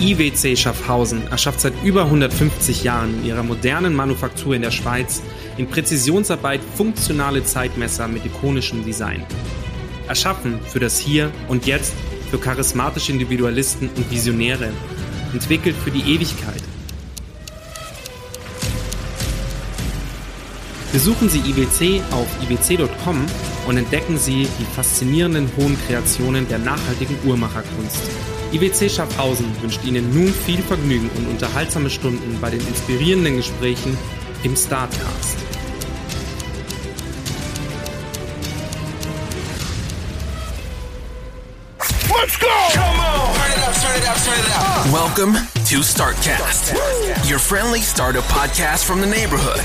IWC Schaffhausen erschafft seit über 150 Jahren in ihrer modernen Manufaktur in der Schweiz in Präzisionsarbeit funktionale Zeitmesser mit ikonischem Design. Erschaffen für das Hier und Jetzt, für charismatische Individualisten und Visionäre. Entwickelt für die Ewigkeit. Besuchen Sie IWC auf iwc.com und entdecken Sie die faszinierenden hohen Kreationen der nachhaltigen Uhrmacherkunst. IWC Schaffhausen wünscht Ihnen nun viel Vergnügen und unterhaltsame Stunden bei den inspirierenden Gesprächen im Startcast. let's go! Come on! Turn it up, turn it up, turn it up. Welcome to Startcast, your friendly startup podcast from the neighborhood.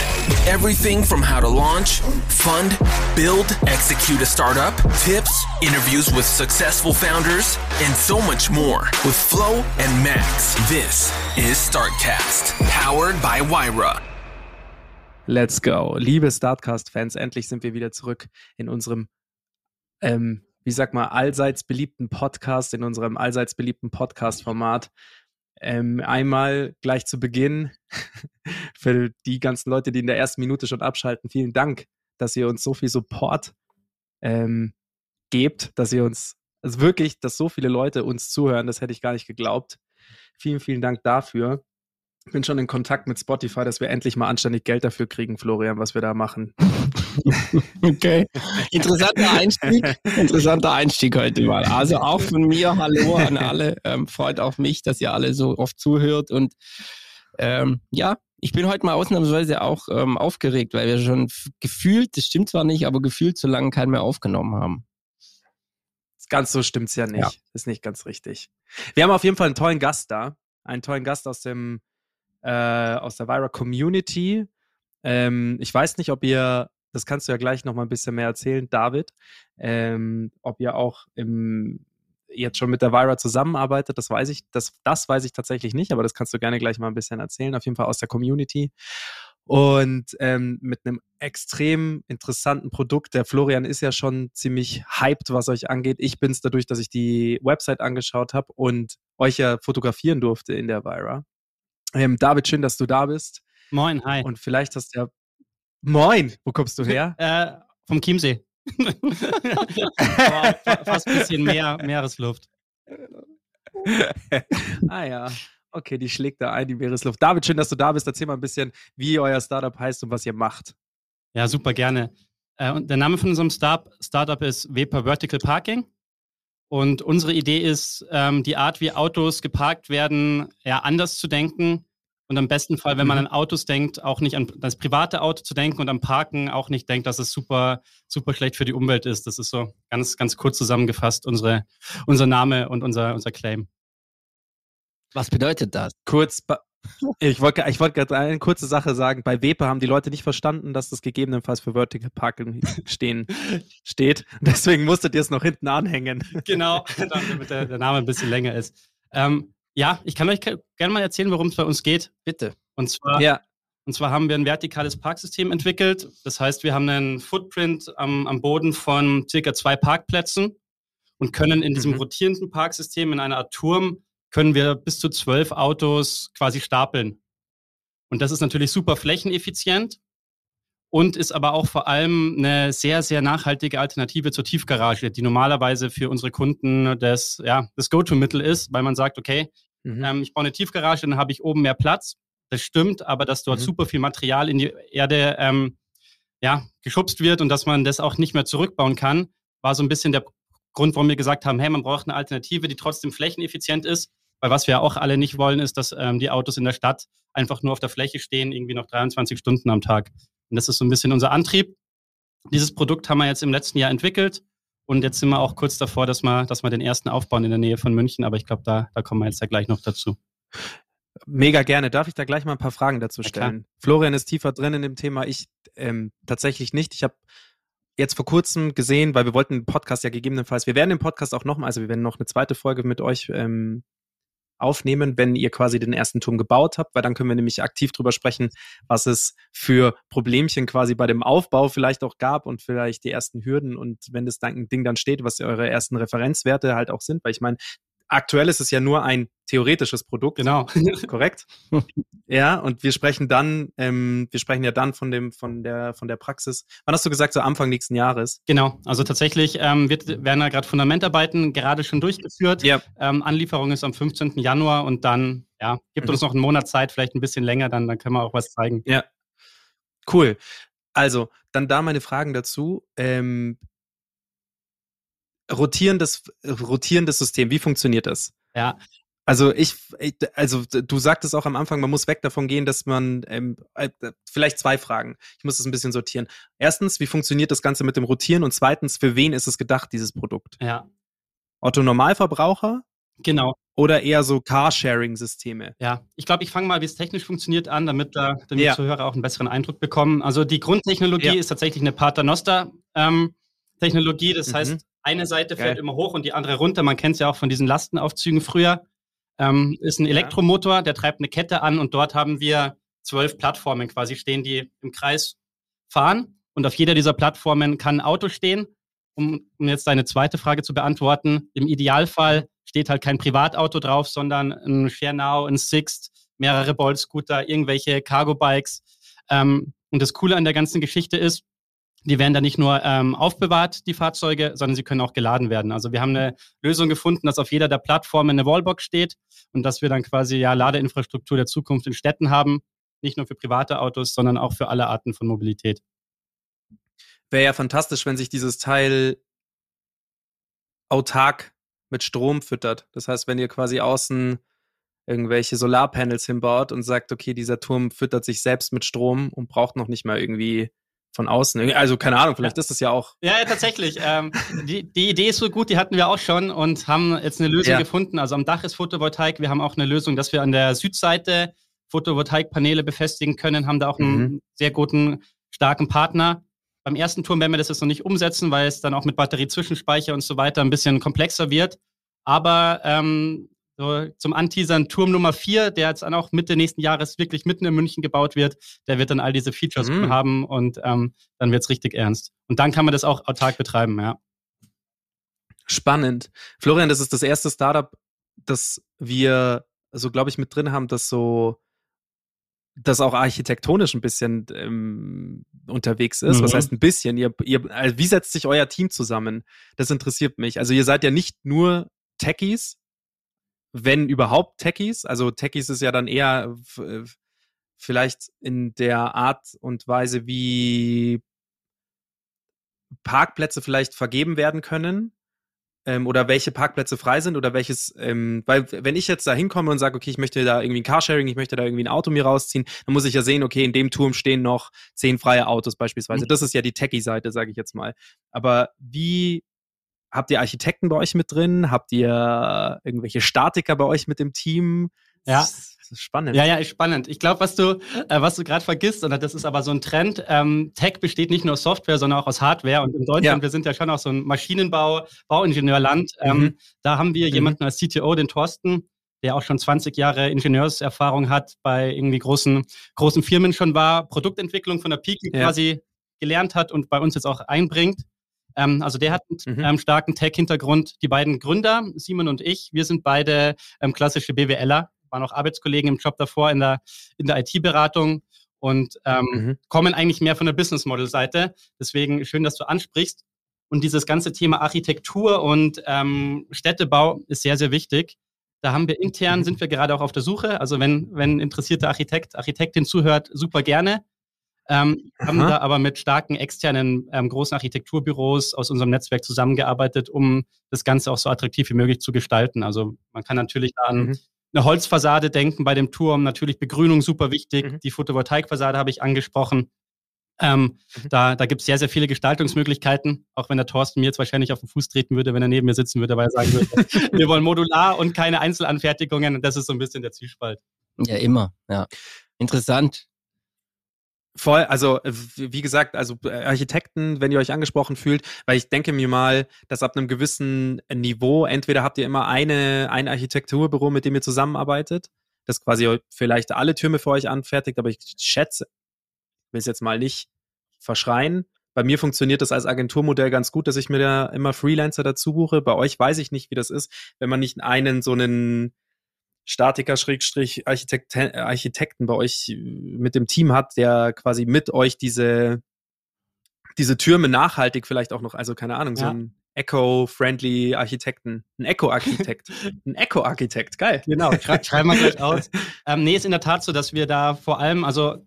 Everything from how to launch, fund, build, execute a startup, tips, interviews with successful founders, and so much more with Flo and Max. This is Startcast, powered by Wyra. Let's go. Liebe Startcast-Fans, endlich sind wir wieder zurück in unserem, ähm, wie sag mal, allseits beliebten Podcast, in unserem allseits beliebten Podcast-Format. Ähm, einmal gleich zu Beginn für die ganzen Leute, die in der ersten Minute schon abschalten, vielen Dank, dass ihr uns so viel Support ähm, gebt, dass ihr uns, also wirklich, dass so viele Leute uns zuhören, das hätte ich gar nicht geglaubt. Vielen, vielen Dank dafür. Ich bin schon in Kontakt mit Spotify, dass wir endlich mal anständig Geld dafür kriegen, Florian, was wir da machen. Okay. Interessanter Einstieg. Interessanter Einstieg heute mal. Also auch von mir Hallo an alle. Ähm, freut auch mich, dass ihr alle so oft zuhört. Und ähm, ja, ich bin heute mal ausnahmsweise auch ähm, aufgeregt, weil wir schon gefühlt, das stimmt zwar nicht, aber gefühlt so lange keinen mehr aufgenommen haben. Ganz so stimmt's ja nicht. Ja. Ist nicht ganz richtig. Wir haben auf jeden Fall einen tollen Gast da. Einen tollen Gast aus dem äh, aus der Vira Community. Ähm, ich weiß nicht, ob ihr, das kannst du ja gleich noch mal ein bisschen mehr erzählen, David, ähm, ob ihr auch im, jetzt schon mit der Vira zusammenarbeitet. Das weiß ich, das, das weiß ich tatsächlich nicht, aber das kannst du gerne gleich mal ein bisschen erzählen. Auf jeden Fall aus der Community. Und ähm, mit einem extrem interessanten Produkt. Der Florian ist ja schon ziemlich hyped, was euch angeht. Ich bin's dadurch, dass ich die Website angeschaut habe und euch ja fotografieren durfte in der Vira. Ähm, David, schön, dass du da bist. Moin, hi. Und vielleicht hast du ja. Moin, wo kommst du her? äh, vom Chiemsee. Fast ein bisschen mehr Meeresluft. ah ja. Okay, die schlägt da ein, die Meeresluft. David, schön, dass du da bist. Erzähl mal ein bisschen, wie euer Startup heißt und was ihr macht. Ja, super gerne. Äh, und der Name von unserem Start Startup ist Weber Vertical Parking. Und unsere Idee ist, ähm, die Art, wie Autos geparkt werden, ja, anders zu denken. Und am besten Fall, wenn man Mhm. an Autos denkt, auch nicht an das private Auto zu denken und am Parken auch nicht denkt, dass es super, super schlecht für die Umwelt ist. Das ist so ganz, ganz kurz zusammengefasst unsere, unser Name und unser, unser Claim. Was bedeutet das? Kurz, ich wollte ich wollt gerade eine kurze Sache sagen. Bei Wepe haben die Leute nicht verstanden, dass das gegebenenfalls für Vertical Parking stehen, steht. Deswegen musstet ihr es noch hinten anhängen. Genau, damit der, der Name ein bisschen länger ist. Ähm, ja, ich kann euch gerne mal erzählen, worum es bei uns geht. Bitte. Und zwar, Ja, und zwar haben wir ein vertikales Parksystem entwickelt. Das heißt, wir haben einen Footprint am, am Boden von circa zwei Parkplätzen und können in diesem Mhm. rotierenden Parksystem in einer Art Turm können wir bis zu zwölf Autos quasi stapeln. Und das ist natürlich super flächeneffizient und ist aber auch vor allem eine sehr, sehr nachhaltige Alternative zur Tiefgarage, die normalerweise für unsere Kunden das, ja, das Go-To-Mittel ist, weil man sagt, okay, mhm. ähm, ich baue eine Tiefgarage, dann habe ich oben mehr Platz. Das stimmt, aber dass dort Mhm. super viel Material in die Erde ähm, ja, geschubst wird und dass man das auch nicht mehr zurückbauen kann, war so ein bisschen der Grund, warum wir gesagt haben, hey, man braucht eine Alternative, die trotzdem flächeneffizient ist. Weil was wir auch alle nicht wollen, ist, dass ähm, die Autos in der Stadt einfach nur auf der Fläche stehen, irgendwie noch 23 Stunden am Tag. Und das ist so ein bisschen unser Antrieb. dieses Produkt haben wir jetzt im letzten Jahr entwickelt und jetzt sind wir auch kurz davor, dass wir, dass wir den ersten aufbauen in der Nähe von München, aber ich glaube, da, da kommen wir jetzt ja gleich noch dazu. Mega gerne. Darf ich da gleich mal ein paar Fragen dazu stellen? Ja, Florian ist tiefer drin in dem Thema. Ich ähm, tatsächlich nicht. Ich habe jetzt vor kurzem gesehen, weil wir wollten den Podcast ja gegebenenfalls, wir werden den Podcast auch nochmal, also wir werden noch eine zweite Folge mit euch ähm, aufnehmen, wenn ihr quasi den ersten Turm gebaut habt, weil dann können wir nämlich aktiv drüber sprechen, was es für Problemchen quasi bei dem Aufbau vielleicht auch gab und vielleicht die ersten Hürden. Und wenn das Ding dann steht, was eure ersten Referenzwerte halt auch sind, weil ich meine, aktuell ist es ja nur ein theoretisches Produkt. Genau. Korrekt. ja, und wir sprechen dann, ähm, wir sprechen ja dann von dem, von der, von der Praxis. Wann hast du gesagt, so Anfang nächsten Jahres? Genau. Also tatsächlich ähm, wird, werden da gerade Fundamentarbeiten gerade schon durchgeführt. Ja. Ähm, Anlieferung ist am 15. Januar und dann, ja, gibt mhm. uns noch einen Monat Zeit, vielleicht ein bisschen länger, dann, dann können wir auch was zeigen. Ja. Cool. Also, dann da meine Fragen dazu. Ähm, rotierendes, rotierendes System, wie funktioniert das? Ja. Also ich, also du sagtest auch am Anfang, man muss weg davon gehen, dass man ähm, äh, vielleicht zwei Fragen. Ich muss das ein bisschen sortieren. Erstens, wie funktioniert das Ganze mit dem Rotieren? Und zweitens, für wen ist es gedacht, dieses Produkt? Ja. Otto Normalverbraucher? Genau. Oder eher so Carsharing-Systeme? Ja, ich glaube, ich fange mal, wie es technisch funktioniert, an, damit, da, damit ja. die Zuhörer auch einen besseren Eindruck bekommen. Also die Grundtechnologie ja. ist tatsächlich eine Paternoster-Technologie. Ähm, das mhm. heißt, eine Seite fällt Geil. immer hoch und die andere runter. Man kennt es ja auch von diesen Lastenaufzügen früher. Ähm, ist ein Elektromotor, der treibt eine Kette an und dort haben wir zwölf Plattformen quasi stehen, die im Kreis fahren. Und auf jeder dieser Plattformen kann ein Auto stehen. Um, um jetzt deine zweite Frage zu beantworten, im Idealfall steht halt kein Privatauto drauf, sondern ein ShareNow, ein Sixt, mehrere Bolt-Scooter, irgendwelche Cargo-Bikes. Ähm, und das Coole an der ganzen Geschichte ist, die werden dann nicht nur ähm, aufbewahrt, die Fahrzeuge, sondern sie können auch geladen werden. Also wir haben eine Lösung gefunden, dass auf jeder der Plattformen eine Wallbox steht und dass wir dann quasi ja Ladeinfrastruktur der Zukunft in Städten haben. Nicht nur für private Autos, sondern auch für alle Arten von Mobilität. Wäre ja fantastisch, wenn sich dieses Teil autark mit Strom füttert. Das heißt, wenn ihr quasi außen irgendwelche Solarpanels hinbaut und sagt, okay, dieser Turm füttert sich selbst mit Strom und braucht noch nicht mal irgendwie von außen. Also keine Ahnung, vielleicht ist das ja auch. Ja, ja tatsächlich. ähm, die, die Idee ist so gut, die hatten wir auch schon und haben jetzt eine Lösung ja. gefunden. Also am Dach ist Photovoltaik. Wir haben auch eine Lösung, dass wir an der Südseite Photovoltaikpaneele befestigen können, haben da auch einen mhm. sehr guten, starken Partner. Beim ersten Turm werden wir das jetzt noch nicht umsetzen, weil es dann auch mit Batteriezwischenspeicher und so weiter ein bisschen komplexer wird. Aber ähm, so, zum Anteasern Turm Nummer 4, der jetzt auch Mitte nächsten Jahres wirklich mitten in München gebaut wird, der wird dann all diese Features mhm. haben und ähm, dann wird es richtig ernst. Und dann kann man das auch autark betreiben, ja. Spannend. Florian, das ist das erste Startup, das wir so, glaube ich, mit drin haben, das so das auch architektonisch ein bisschen ähm, unterwegs ist. Mhm. Was heißt ein bisschen? Ihr, ihr, also wie setzt sich euer Team zusammen? Das interessiert mich. Also ihr seid ja nicht nur Techies, wenn überhaupt Techies. Also Techies ist ja dann eher äh, vielleicht in der Art und Weise, wie Parkplätze vielleicht vergeben werden können ähm, oder welche Parkplätze frei sind oder welches, ähm, weil wenn ich jetzt da hinkomme und sage, okay, ich möchte da irgendwie ein Carsharing, ich möchte da irgendwie ein Auto mir rausziehen, dann muss ich ja sehen, okay, in dem Turm stehen noch zehn freie Autos beispielsweise. Mhm. Das ist ja die Techie-Seite, sage ich jetzt mal. Aber wie habt ihr Architekten bei euch mit drin? Habt ihr irgendwelche Statiker bei euch mit dem Team? Ja. Das ist spannend. Ja, ja, ist spannend. Ich glaube, was du, äh, was du gerade vergisst, und das ist aber so ein Trend, ähm, Tech besteht nicht nur aus Software, sondern auch aus Hardware. Und in Deutschland, ja. wir sind ja schon auch so ein Maschinenbau, Bauingenieurland. Ähm, mhm. Da haben wir mhm. jemanden als CTO, den Thorsten, der auch schon 20 Jahre Ingenieurserfahrung hat, bei irgendwie großen, großen Firmen schon war, Produktentwicklung von der Pike ja. quasi gelernt hat und bei uns jetzt auch einbringt. Ähm, also der hat einen mhm. ähm, starken Tech-Hintergrund. Die beiden Gründer, Simon und ich, wir sind beide ähm, klassische BWLer, waren auch Arbeitskollegen im Job davor in der, in der IT-Beratung und ähm, mhm. kommen eigentlich mehr von der Business Model-Seite. Deswegen schön, dass du ansprichst. Und dieses ganze Thema Architektur und ähm, Städtebau ist sehr, sehr wichtig. Da haben wir intern, mhm. sind wir gerade auch auf der Suche. Also wenn, wenn interessierter Architekt, Architektin zuhört, super gerne. Ähm, haben da aber mit starken externen ähm, großen Architekturbüros aus unserem Netzwerk zusammengearbeitet, um das Ganze auch so attraktiv wie möglich zu gestalten. Also man kann natürlich da an mhm. eine Holzfassade denken bei dem Turm, natürlich Begrünung super wichtig. Mhm. Die Photovoltaikfassade habe ich angesprochen. Ähm, mhm. Da, da gibt es sehr, sehr viele Gestaltungsmöglichkeiten, auch wenn der Thorsten mir jetzt wahrscheinlich auf den Fuß treten würde, wenn er neben mir sitzen würde, weil er sagen würde, wir wollen modular und keine Einzelanfertigungen. Und das ist so ein bisschen der Zwiespalt. Ja, immer, ja. Interessant. Voll, also wie gesagt, also äh, Architekten, wenn ihr euch angesprochen fühlt, weil ich denke mir mal, dass ab einem gewissen Niveau, entweder habt ihr immer eine, ein Architekturbüro, mit dem ihr zusammenarbeitet, das quasi vielleicht alle Türme für euch anfertigt, aber ich schätze, will es jetzt mal nicht verschreien. Bei mir funktioniert das als Agenturmodell ganz gut, dass ich mir da immer Freelancer dazu buche. Bei euch weiß ich nicht, wie das ist, wenn man nicht einen so einen Statiker Schrägstrich Architekt, Architekten bei euch mit dem Team hat, der quasi mit euch diese diese Türme nachhaltig vielleicht auch noch, also keine Ahnung, ja. so ein Eco-friendly Architekten. Ein Eco-Architekt. ein Eco-Architekt, geil. Genau, schreiben wir gleich aus. Ähm, nee, ist in der Tat so, dass wir da vor allem, also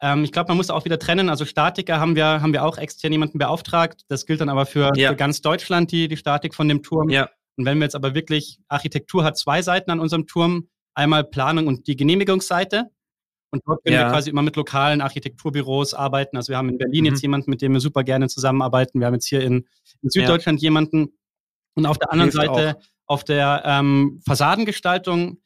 ähm, ich glaube, man muss auch wieder trennen. Also Statiker haben wir, haben wir auch extern jemanden beauftragt. Das gilt dann aber für, ja. für ganz Deutschland, die, die Statik von dem Turm. Ja. Und wenn wir jetzt aber wirklich, Architektur hat zwei Seiten an unserem Turm. Einmal Planung und die Genehmigungsseite. Und dort können ja. wir quasi immer mit lokalen Architekturbüros arbeiten. Also wir haben in Berlin mhm. jetzt jemanden, mit dem wir super gerne zusammenarbeiten. Wir haben jetzt hier in, in Süddeutschland ja. jemanden. Und auf der anderen Hilft Seite, auch. auf der ähm, Fassadengestaltung,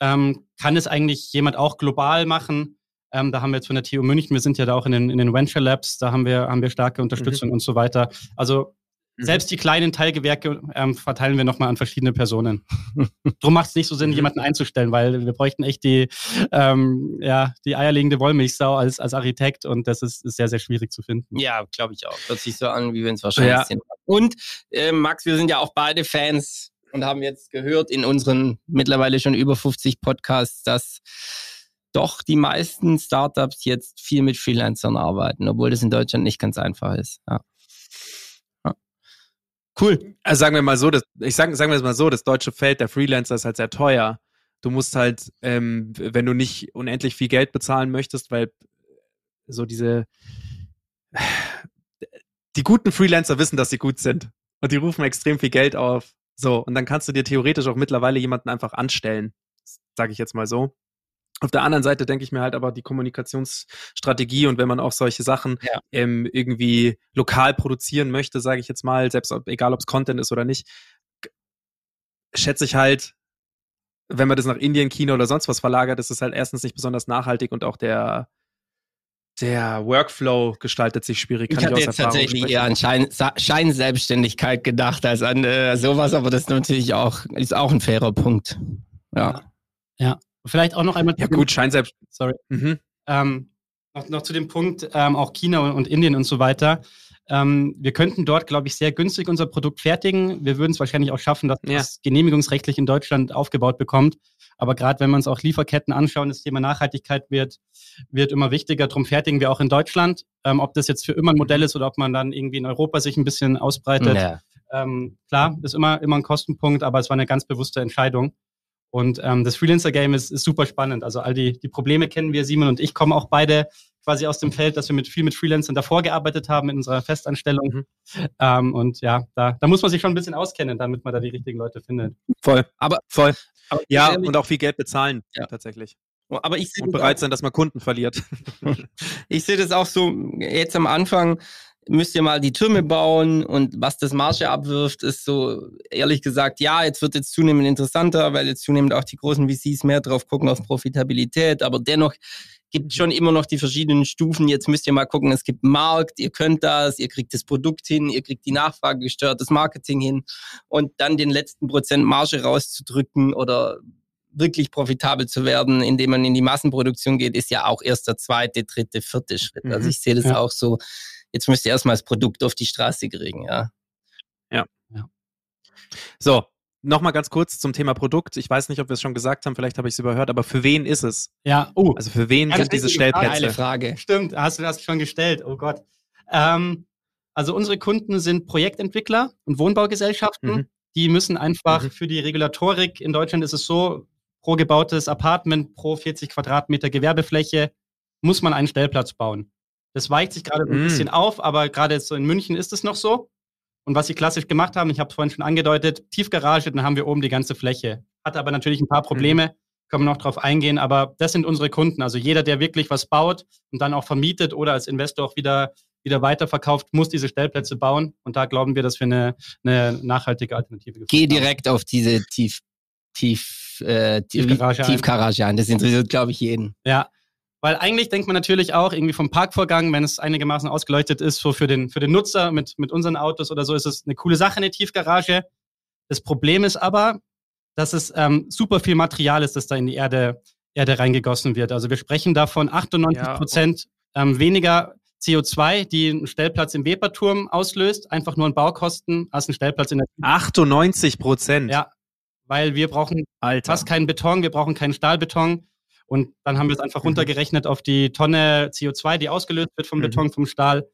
ähm, kann es eigentlich jemand auch global machen. Ähm, da haben wir jetzt von der TU München, wir sind ja da auch in den, in den Venture Labs, da haben wir, haben wir starke Unterstützung mhm. und so weiter. Also mhm. selbst die kleinen Teilgewerke ähm, verteilen wir nochmal an verschiedene Personen. Drum macht es nicht so Sinn, mhm. jemanden einzustellen, weil wir bräuchten echt die, ähm, ja, die eierlegende Wollmilchsau als, als Architekt und das ist, ist sehr, sehr schwierig zu finden. Ja, glaube ich auch. Hört sich so an, wie wenn es wahrscheinlich ja. sind. Und äh, Max, wir sind ja auch beide Fans und haben jetzt gehört in unseren mittlerweile schon über 50 Podcasts, dass doch die meisten Startups jetzt viel mit Freelancern arbeiten, obwohl das in Deutschland nicht ganz einfach ist. Ja. Ja. Cool. Also sagen wir mal so, das, ich sag, sagen wir es mal so, das deutsche Feld der Freelancer ist halt sehr teuer. Du musst halt, ähm, wenn du nicht unendlich viel Geld bezahlen möchtest, weil so diese die guten Freelancer wissen, dass sie gut sind und die rufen extrem viel Geld auf. So, und dann kannst du dir theoretisch auch mittlerweile jemanden einfach anstellen, sage ich jetzt mal so. Auf der anderen Seite denke ich mir halt aber die Kommunikationsstrategie und wenn man auch solche Sachen ja. ähm, irgendwie lokal produzieren möchte, sage ich jetzt mal, selbst ob, egal ob es Content ist oder nicht, schätze ich halt, wenn man das nach Indien, China oder sonst was verlagert, ist es halt erstens nicht besonders nachhaltig und auch der der Workflow gestaltet sich schwierig. Kann ich hatte jetzt tatsächlich sprechen. eher an Schein, Scheinselbstständigkeit gedacht als an äh, sowas, aber das ist natürlich auch, ist auch ein fairer Punkt. Ja. Ja. Vielleicht auch noch einmal. Ja, gut, Scheinselbst. Sorry. Mhm. Ähm, noch, noch, zu dem Punkt, ähm, auch China und, und, Indien und so weiter. Ähm, wir könnten dort, glaube ich, sehr günstig unser Produkt fertigen. Wir würden es wahrscheinlich auch schaffen, dass ja. das genehmigungsrechtlich in Deutschland aufgebaut bekommt. Aber gerade wenn wir uns auch Lieferketten anschauen, das Thema Nachhaltigkeit wird, wird immer wichtiger. Darum fertigen wir auch in Deutschland. Ähm, ob das jetzt für immer ein Modell ist oder ob man dann irgendwie in Europa sich ein bisschen ausbreitet. Ja. Ähm, klar, ist immer, immer ein Kostenpunkt, aber es war eine ganz bewusste Entscheidung. Und ähm, das Freelancer-Game ist, ist super spannend. Also all die, die Probleme kennen wir. Simon und ich kommen auch beide quasi aus dem Feld, dass wir mit viel mit Freelancern davor gearbeitet haben in unserer Festanstellung. Mhm. Ähm, und ja, da, da muss man sich schon ein bisschen auskennen, damit man da die richtigen Leute findet. Voll. Aber voll. Aber ja, und auch viel Geld bezahlen, ja. tatsächlich. Aber ich und bereit sein, dass man Kunden verliert. ich sehe das auch so jetzt am Anfang müsst ihr mal die Türme bauen und was das Marge abwirft, ist so ehrlich gesagt, ja, jetzt wird jetzt zunehmend interessanter, weil jetzt zunehmend auch die großen VCs mehr drauf gucken auf Profitabilität, aber dennoch gibt schon immer noch die verschiedenen Stufen. Jetzt müsst ihr mal gucken, es gibt einen Markt, ihr könnt das, ihr kriegt das Produkt hin, ihr kriegt die Nachfrage gestört, das Marketing hin und dann den letzten Prozent Marge rauszudrücken oder wirklich profitabel zu werden, indem man in die Massenproduktion geht, ist ja auch erst der zweite, dritte, vierte Schritt. Also mhm. ich sehe das ja. auch so, Jetzt müsst ihr erstmal das Produkt auf die Straße kriegen, ja. Ja. ja. So, Nochmal ganz kurz zum Thema Produkt. Ich weiß nicht, ob wir es schon gesagt haben, vielleicht habe ich es überhört, aber für wen ist es? Ja, oh. Also für wen ja, sind diese Stellplätze? Eine Frage. Stimmt, hast du das schon gestellt? Oh Gott. Ähm, also unsere Kunden sind Projektentwickler und Wohnbaugesellschaften. Mhm. Die müssen einfach mhm. für die Regulatorik, in Deutschland ist es so, pro gebautes Apartment, pro 40 Quadratmeter Gewerbefläche, muss man einen Stellplatz bauen. Das weicht sich gerade mm. ein bisschen auf, aber gerade so in München ist es noch so. Und was sie klassisch gemacht haben, ich habe es vorhin schon angedeutet, Tiefgarage, dann haben wir oben die ganze Fläche. Hatte aber natürlich ein paar Probleme. Mm. können wir noch drauf eingehen, aber das sind unsere Kunden. Also jeder, der wirklich was baut und dann auch vermietet oder als Investor auch wieder, wieder weiterverkauft, muss diese Stellplätze bauen. Und da glauben wir, dass wir eine, eine nachhaltige Alternative Geh direkt auf diese Tief, Tief, äh, Tiefgarage, Tiefgarage an. Das interessiert, glaube ich, jeden. Ja, weil eigentlich denkt man natürlich auch irgendwie vom Parkvorgang, wenn es einigermaßen ausgeleuchtet ist, so für den, für den Nutzer mit, mit unseren Autos oder so, ist es eine coole Sache, eine Tiefgarage. Das Problem ist aber, dass es ähm, super viel Material ist, das da in die Erde, Erde reingegossen wird. Also wir sprechen davon 98 Prozent ja. ähm, weniger CO2, die ein Stellplatz im Weberturm auslöst, einfach nur an Baukosten als ein Stellplatz in der 98 Prozent? Ja, weil wir brauchen Alter. fast keinen Beton, wir brauchen keinen Stahlbeton. Und dann haben wir es einfach mhm. runtergerechnet auf die Tonne CO2, die ausgelöst wird vom mhm. Beton, vom Stahl.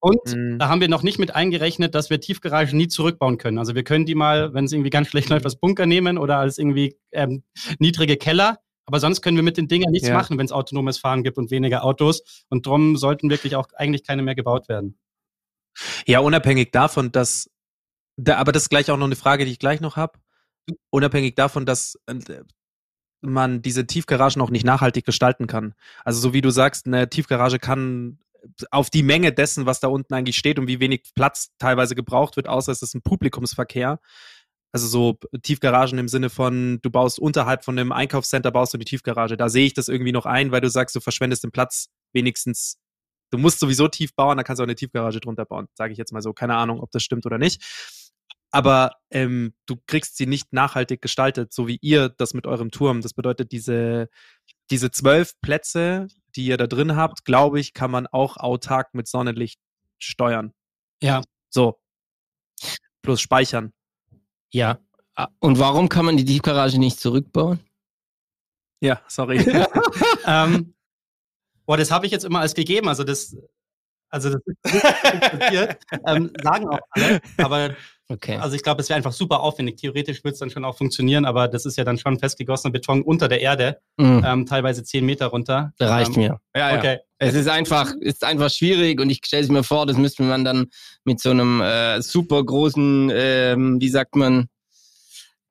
Und mhm. da haben wir noch nicht mit eingerechnet, dass wir Tiefgaragen nie zurückbauen können. Also wir können die mal, wenn es irgendwie ganz schlecht läuft, als Bunker nehmen oder als irgendwie ähm, niedrige Keller. Aber sonst können wir mit den Dingern nichts ja. machen, wenn es autonomes Fahren gibt und weniger Autos. Und darum sollten wirklich auch eigentlich keine mehr gebaut werden. Ja, unabhängig davon, dass, da, aber das ist gleich auch noch eine Frage, die ich gleich noch habe. Unabhängig davon, dass äh, man diese Tiefgaragen auch nicht nachhaltig gestalten kann. Also so wie du sagst, eine Tiefgarage kann auf die Menge dessen, was da unten eigentlich steht und wie wenig Platz teilweise gebraucht wird, außer es ist ein Publikumsverkehr. Also so Tiefgaragen im Sinne von, du baust unterhalb von einem Einkaufscenter, baust du die Tiefgarage. Da sehe ich das irgendwie noch ein, weil du sagst, du verschwendest den Platz wenigstens. Du musst sowieso tief bauen, dann kannst du auch eine Tiefgarage drunter bauen, sage ich jetzt mal so. Keine Ahnung, ob das stimmt oder nicht. Aber ähm, du kriegst sie nicht nachhaltig gestaltet, so wie ihr das mit eurem Turm. Das bedeutet, diese, diese zwölf Plätze, die ihr da drin habt, glaube ich, kann man auch autark mit Sonnenlicht steuern. Ja. So. Plus speichern. Ja. Ah, und warum kann man die Tiefgarage nicht zurückbauen? Ja, sorry. ähm, boah, das habe ich jetzt immer als gegeben. Also das, also das ist ähm, sagen auch alle, aber Okay. Also ich glaube, es wäre einfach super aufwendig. Theoretisch würde es dann schon auch funktionieren, aber das ist ja dann schon festgegossener Beton unter der Erde, mhm. ähm, teilweise zehn Meter runter. Das reicht ähm, mir. Ja, okay. Ja. Es ist einfach, ist einfach schwierig und ich stelle es mir vor, das müsste man dann mit so einem äh, super großen, ähm, wie sagt man,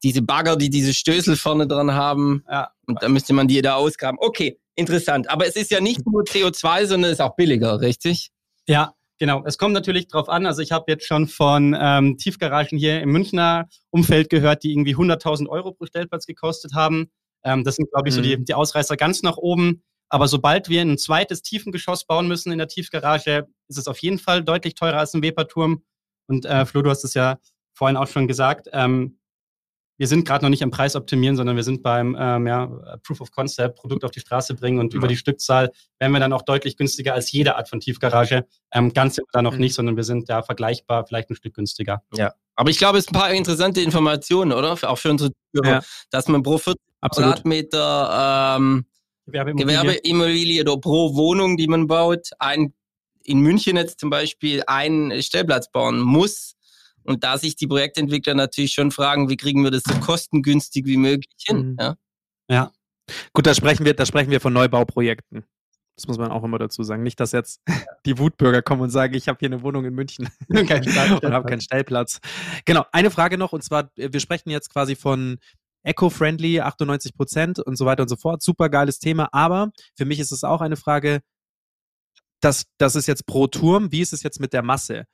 diese Bagger, die diese Stößel vorne dran haben. Ja. Und da müsste man die da ausgraben. Okay, interessant. Aber es ist ja nicht nur CO2, sondern es ist auch billiger, richtig? Ja, Genau, es kommt natürlich drauf an. Also ich habe jetzt schon von ähm, Tiefgaragen hier im Münchner Umfeld gehört, die irgendwie 100.000 Euro pro Stellplatz gekostet haben. Ähm, das sind, glaube ich, so die, mhm. die Ausreißer ganz nach oben. Aber sobald wir ein zweites Tiefengeschoss bauen müssen in der Tiefgarage, ist es auf jeden Fall deutlich teurer als ein Weberturm. Und äh, Flo, du hast es ja vorhin auch schon gesagt. Ähm, wir sind gerade noch nicht am Preis optimieren, sondern wir sind beim ähm, ja, Proof of Concept, Produkt auf die Straße bringen und ja. über die Stückzahl werden wir dann auch deutlich günstiger als jede Art von Tiefgarage. Ähm, ganz sind wir da noch mhm. nicht, sondern wir sind ja vergleichbar, vielleicht ein Stück günstiger. Ja, aber ich glaube, es sind ein paar interessante Informationen, oder? Auch für unsere Zuhörer, ja. dass man pro 40 Quadratmeter ähm, Gewerbeimmobilie. Gewerbeimmobilie oder pro Wohnung, die man baut, ein, in München jetzt zum Beispiel einen Stellplatz bauen muss und da sich die Projektentwickler natürlich schon fragen, wie kriegen wir das so kostengünstig wie möglich hin? Mhm. Ja. ja. Gut, da sprechen wir, da sprechen wir von Neubauprojekten. Das muss man auch immer dazu sagen. Nicht, dass jetzt die Wutbürger kommen und sagen, ich habe hier eine Wohnung in München und habe keinen Stellplatz. Genau, eine Frage noch, und zwar, wir sprechen jetzt quasi von eco-friendly, 98 Prozent und so weiter und so fort. Super geiles Thema, aber für mich ist es auch eine Frage, das, das ist jetzt pro Turm, wie ist es jetzt mit der Masse?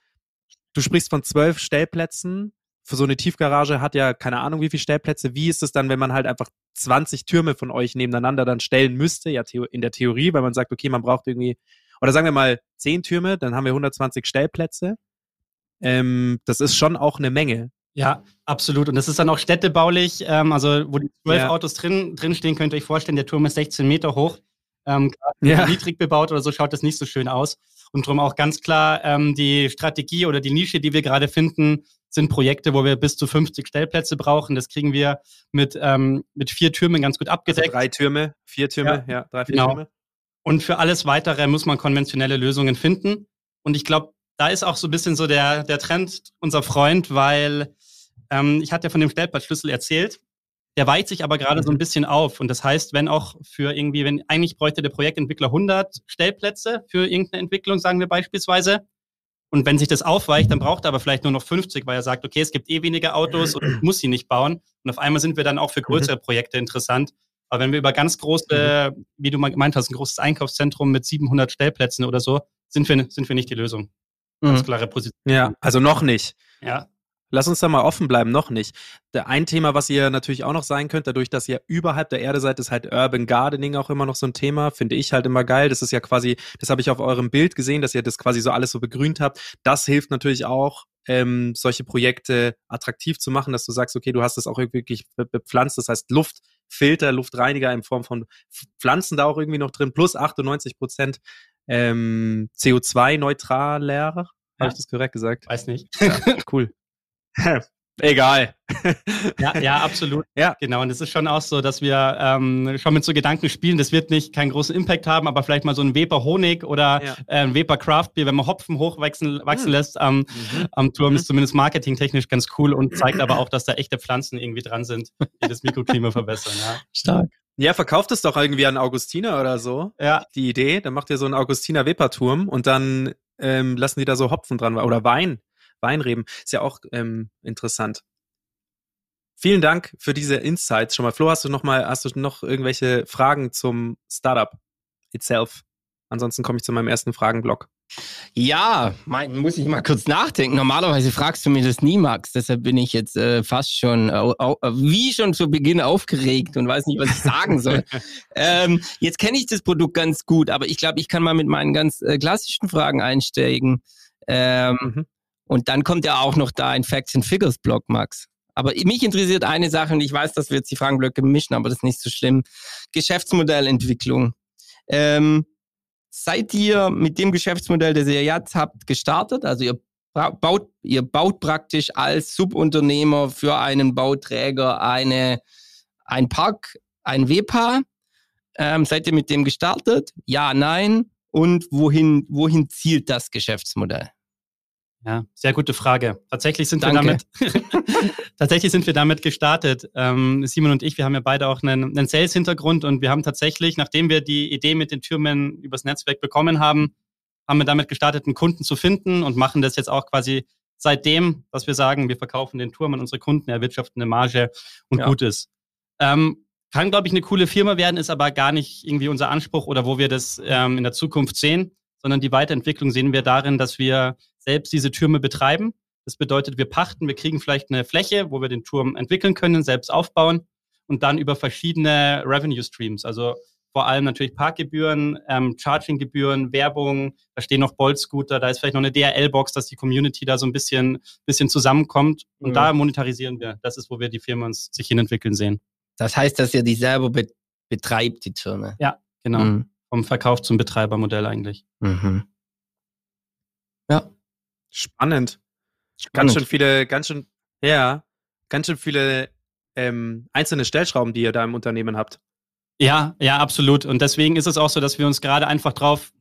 Du sprichst von zwölf Stellplätzen. Für so eine Tiefgarage hat ja keine Ahnung, wie viele Stellplätze. Wie ist es dann, wenn man halt einfach 20 Türme von euch nebeneinander dann stellen müsste? Ja, in der Theorie, weil man sagt, okay, man braucht irgendwie, oder sagen wir mal 10 Türme, dann haben wir 120 Stellplätze. Ähm, das ist schon auch eine Menge. Ja, absolut. Und das ist dann auch städtebaulich, ähm, also wo die zwölf ja. Autos drin, drin stehen, könnt ihr euch vorstellen, der Turm ist 16 Meter hoch. Ähm, ja. Niedrig bebaut oder so schaut das nicht so schön aus. Und darum auch ganz klar ähm, die Strategie oder die Nische, die wir gerade finden, sind Projekte, wo wir bis zu 50 Stellplätze brauchen. Das kriegen wir mit, ähm, mit vier Türmen ganz gut abgedeckt. Also drei Türme, vier Türme, ja, ja drei, vier genau. Türme. Und für alles Weitere muss man konventionelle Lösungen finden. Und ich glaube, da ist auch so ein bisschen so der, der Trend unser Freund, weil ähm, ich hatte ja von dem Stellplatzschlüssel erzählt. Der weicht sich aber gerade so ein mhm. bisschen auf. Und das heißt, wenn auch für irgendwie, wenn eigentlich bräuchte der Projektentwickler 100 Stellplätze für irgendeine Entwicklung, sagen wir beispielsweise. Und wenn sich das aufweicht, dann braucht er aber vielleicht nur noch 50, weil er sagt, okay, es gibt eh weniger Autos und ich muss sie nicht bauen. Und auf einmal sind wir dann auch für größere mhm. Projekte interessant. Aber wenn wir über ganz große, mhm. wie du mal gemeint hast, ein großes Einkaufszentrum mit 700 Stellplätzen oder so, sind wir, sind wir nicht die Lösung. Ganz klare Position. Ja, also noch nicht. Ja. Lass uns da mal offen bleiben, noch nicht. Der ein Thema, was ihr natürlich auch noch sein könnt, dadurch, dass ihr überhalb der Erde seid, ist halt Urban Gardening auch immer noch so ein Thema. Finde ich halt immer geil. Das ist ja quasi, das habe ich auf eurem Bild gesehen, dass ihr das quasi so alles so begrünt habt. Das hilft natürlich auch, ähm, solche Projekte attraktiv zu machen, dass du sagst, okay, du hast das auch wirklich bepflanzt. Das heißt, Luftfilter, Luftreiniger in Form von Pflanzen da auch irgendwie noch drin, plus 98 Prozent ähm, CO2-neutraler. Ja. Habe ich das korrekt gesagt? Weiß nicht. Ja, cool. Egal. ja, ja, absolut. Ja. Genau. Und es ist schon auch so, dass wir ähm, schon mit so Gedanken spielen. Das wird nicht keinen großen Impact haben, aber vielleicht mal so ein Weber Honig oder ja. äh, ein Weber Craft Beer, wenn man Hopfen hochwachsen wachsen mhm. lässt am, mhm. am Turm, ist zumindest marketingtechnisch ganz cool und zeigt aber auch, dass da echte Pflanzen irgendwie dran sind, die das Mikroklima verbessern. Ja. Stark. Ja, verkauft es doch irgendwie an Augustiner oder so. Ja. Die Idee. Dann macht ihr so einen Augustiner Weber-Turm und dann ähm, lassen die da so Hopfen dran oder Wein. Weinreben. Ist ja auch ähm, interessant. Vielen Dank für diese Insights schon mal. Flo, hast du noch mal, hast du noch irgendwelche Fragen zum Startup itself? Ansonsten komme ich zu meinem ersten Fragenblock. Ja, mein, muss ich mal kurz nachdenken. Normalerweise fragst du mir das nie, Max. Deshalb bin ich jetzt äh, fast schon, äh, wie schon zu Beginn aufgeregt und weiß nicht, was ich sagen soll. ähm, jetzt kenne ich das Produkt ganz gut, aber ich glaube, ich kann mal mit meinen ganz äh, klassischen Fragen einsteigen. Ähm, mhm. Und dann kommt ja auch noch da ein Facts and Figures Blog, Max. Aber mich interessiert eine Sache und ich weiß, dass wir jetzt die Fragenblöcke mischen, aber das ist nicht so schlimm. Geschäftsmodellentwicklung. Ähm, seid ihr mit dem Geschäftsmodell, das ihr jetzt habt, gestartet? Also ihr baut, ihr baut praktisch als Subunternehmer für einen Bauträger eine, ein Park, ein WPA. Ähm, seid ihr mit dem gestartet? Ja, nein. Und wohin, wohin zielt das Geschäftsmodell? Ja, sehr gute Frage. Tatsächlich sind Danke. wir damit, tatsächlich sind wir damit gestartet. Ähm, Simon und ich, wir haben ja beide auch einen, einen Sales-Hintergrund und wir haben tatsächlich, nachdem wir die Idee mit den Türmen übers Netzwerk bekommen haben, haben wir damit gestartet, einen Kunden zu finden und machen das jetzt auch quasi seitdem, dass wir sagen, wir verkaufen den Turm an unsere Kunden, erwirtschaften eine Marge und ja. gut ist. Ähm, kann, glaube ich, eine coole Firma werden, ist aber gar nicht irgendwie unser Anspruch oder wo wir das ähm, in der Zukunft sehen, sondern die Weiterentwicklung sehen wir darin, dass wir selbst diese Türme betreiben. Das bedeutet, wir pachten, wir kriegen vielleicht eine Fläche, wo wir den Turm entwickeln können, selbst aufbauen und dann über verschiedene Revenue Streams, also vor allem natürlich Parkgebühren, ähm, Charginggebühren, Werbung, da stehen noch Bolt-Scooter, da ist vielleicht noch eine DRL-Box, dass die Community da so ein bisschen, bisschen zusammenkommt und mhm. da monetarisieren wir. Das ist, wo wir die Firma uns sich hinentwickeln sehen. Das heißt, dass ihr die selber be betreibt, die Türme? Ja, genau. Mhm. Vom Verkauf zum Betreibermodell eigentlich. Mhm. Spannend. Spannend. Ganz schön viele, ganz schön, ja, ganz schön viele ähm, einzelne Stellschrauben, die ihr da im Unternehmen habt. Ja, ja, absolut. Und deswegen ist es auch so, dass wir uns gerade einfach drauf,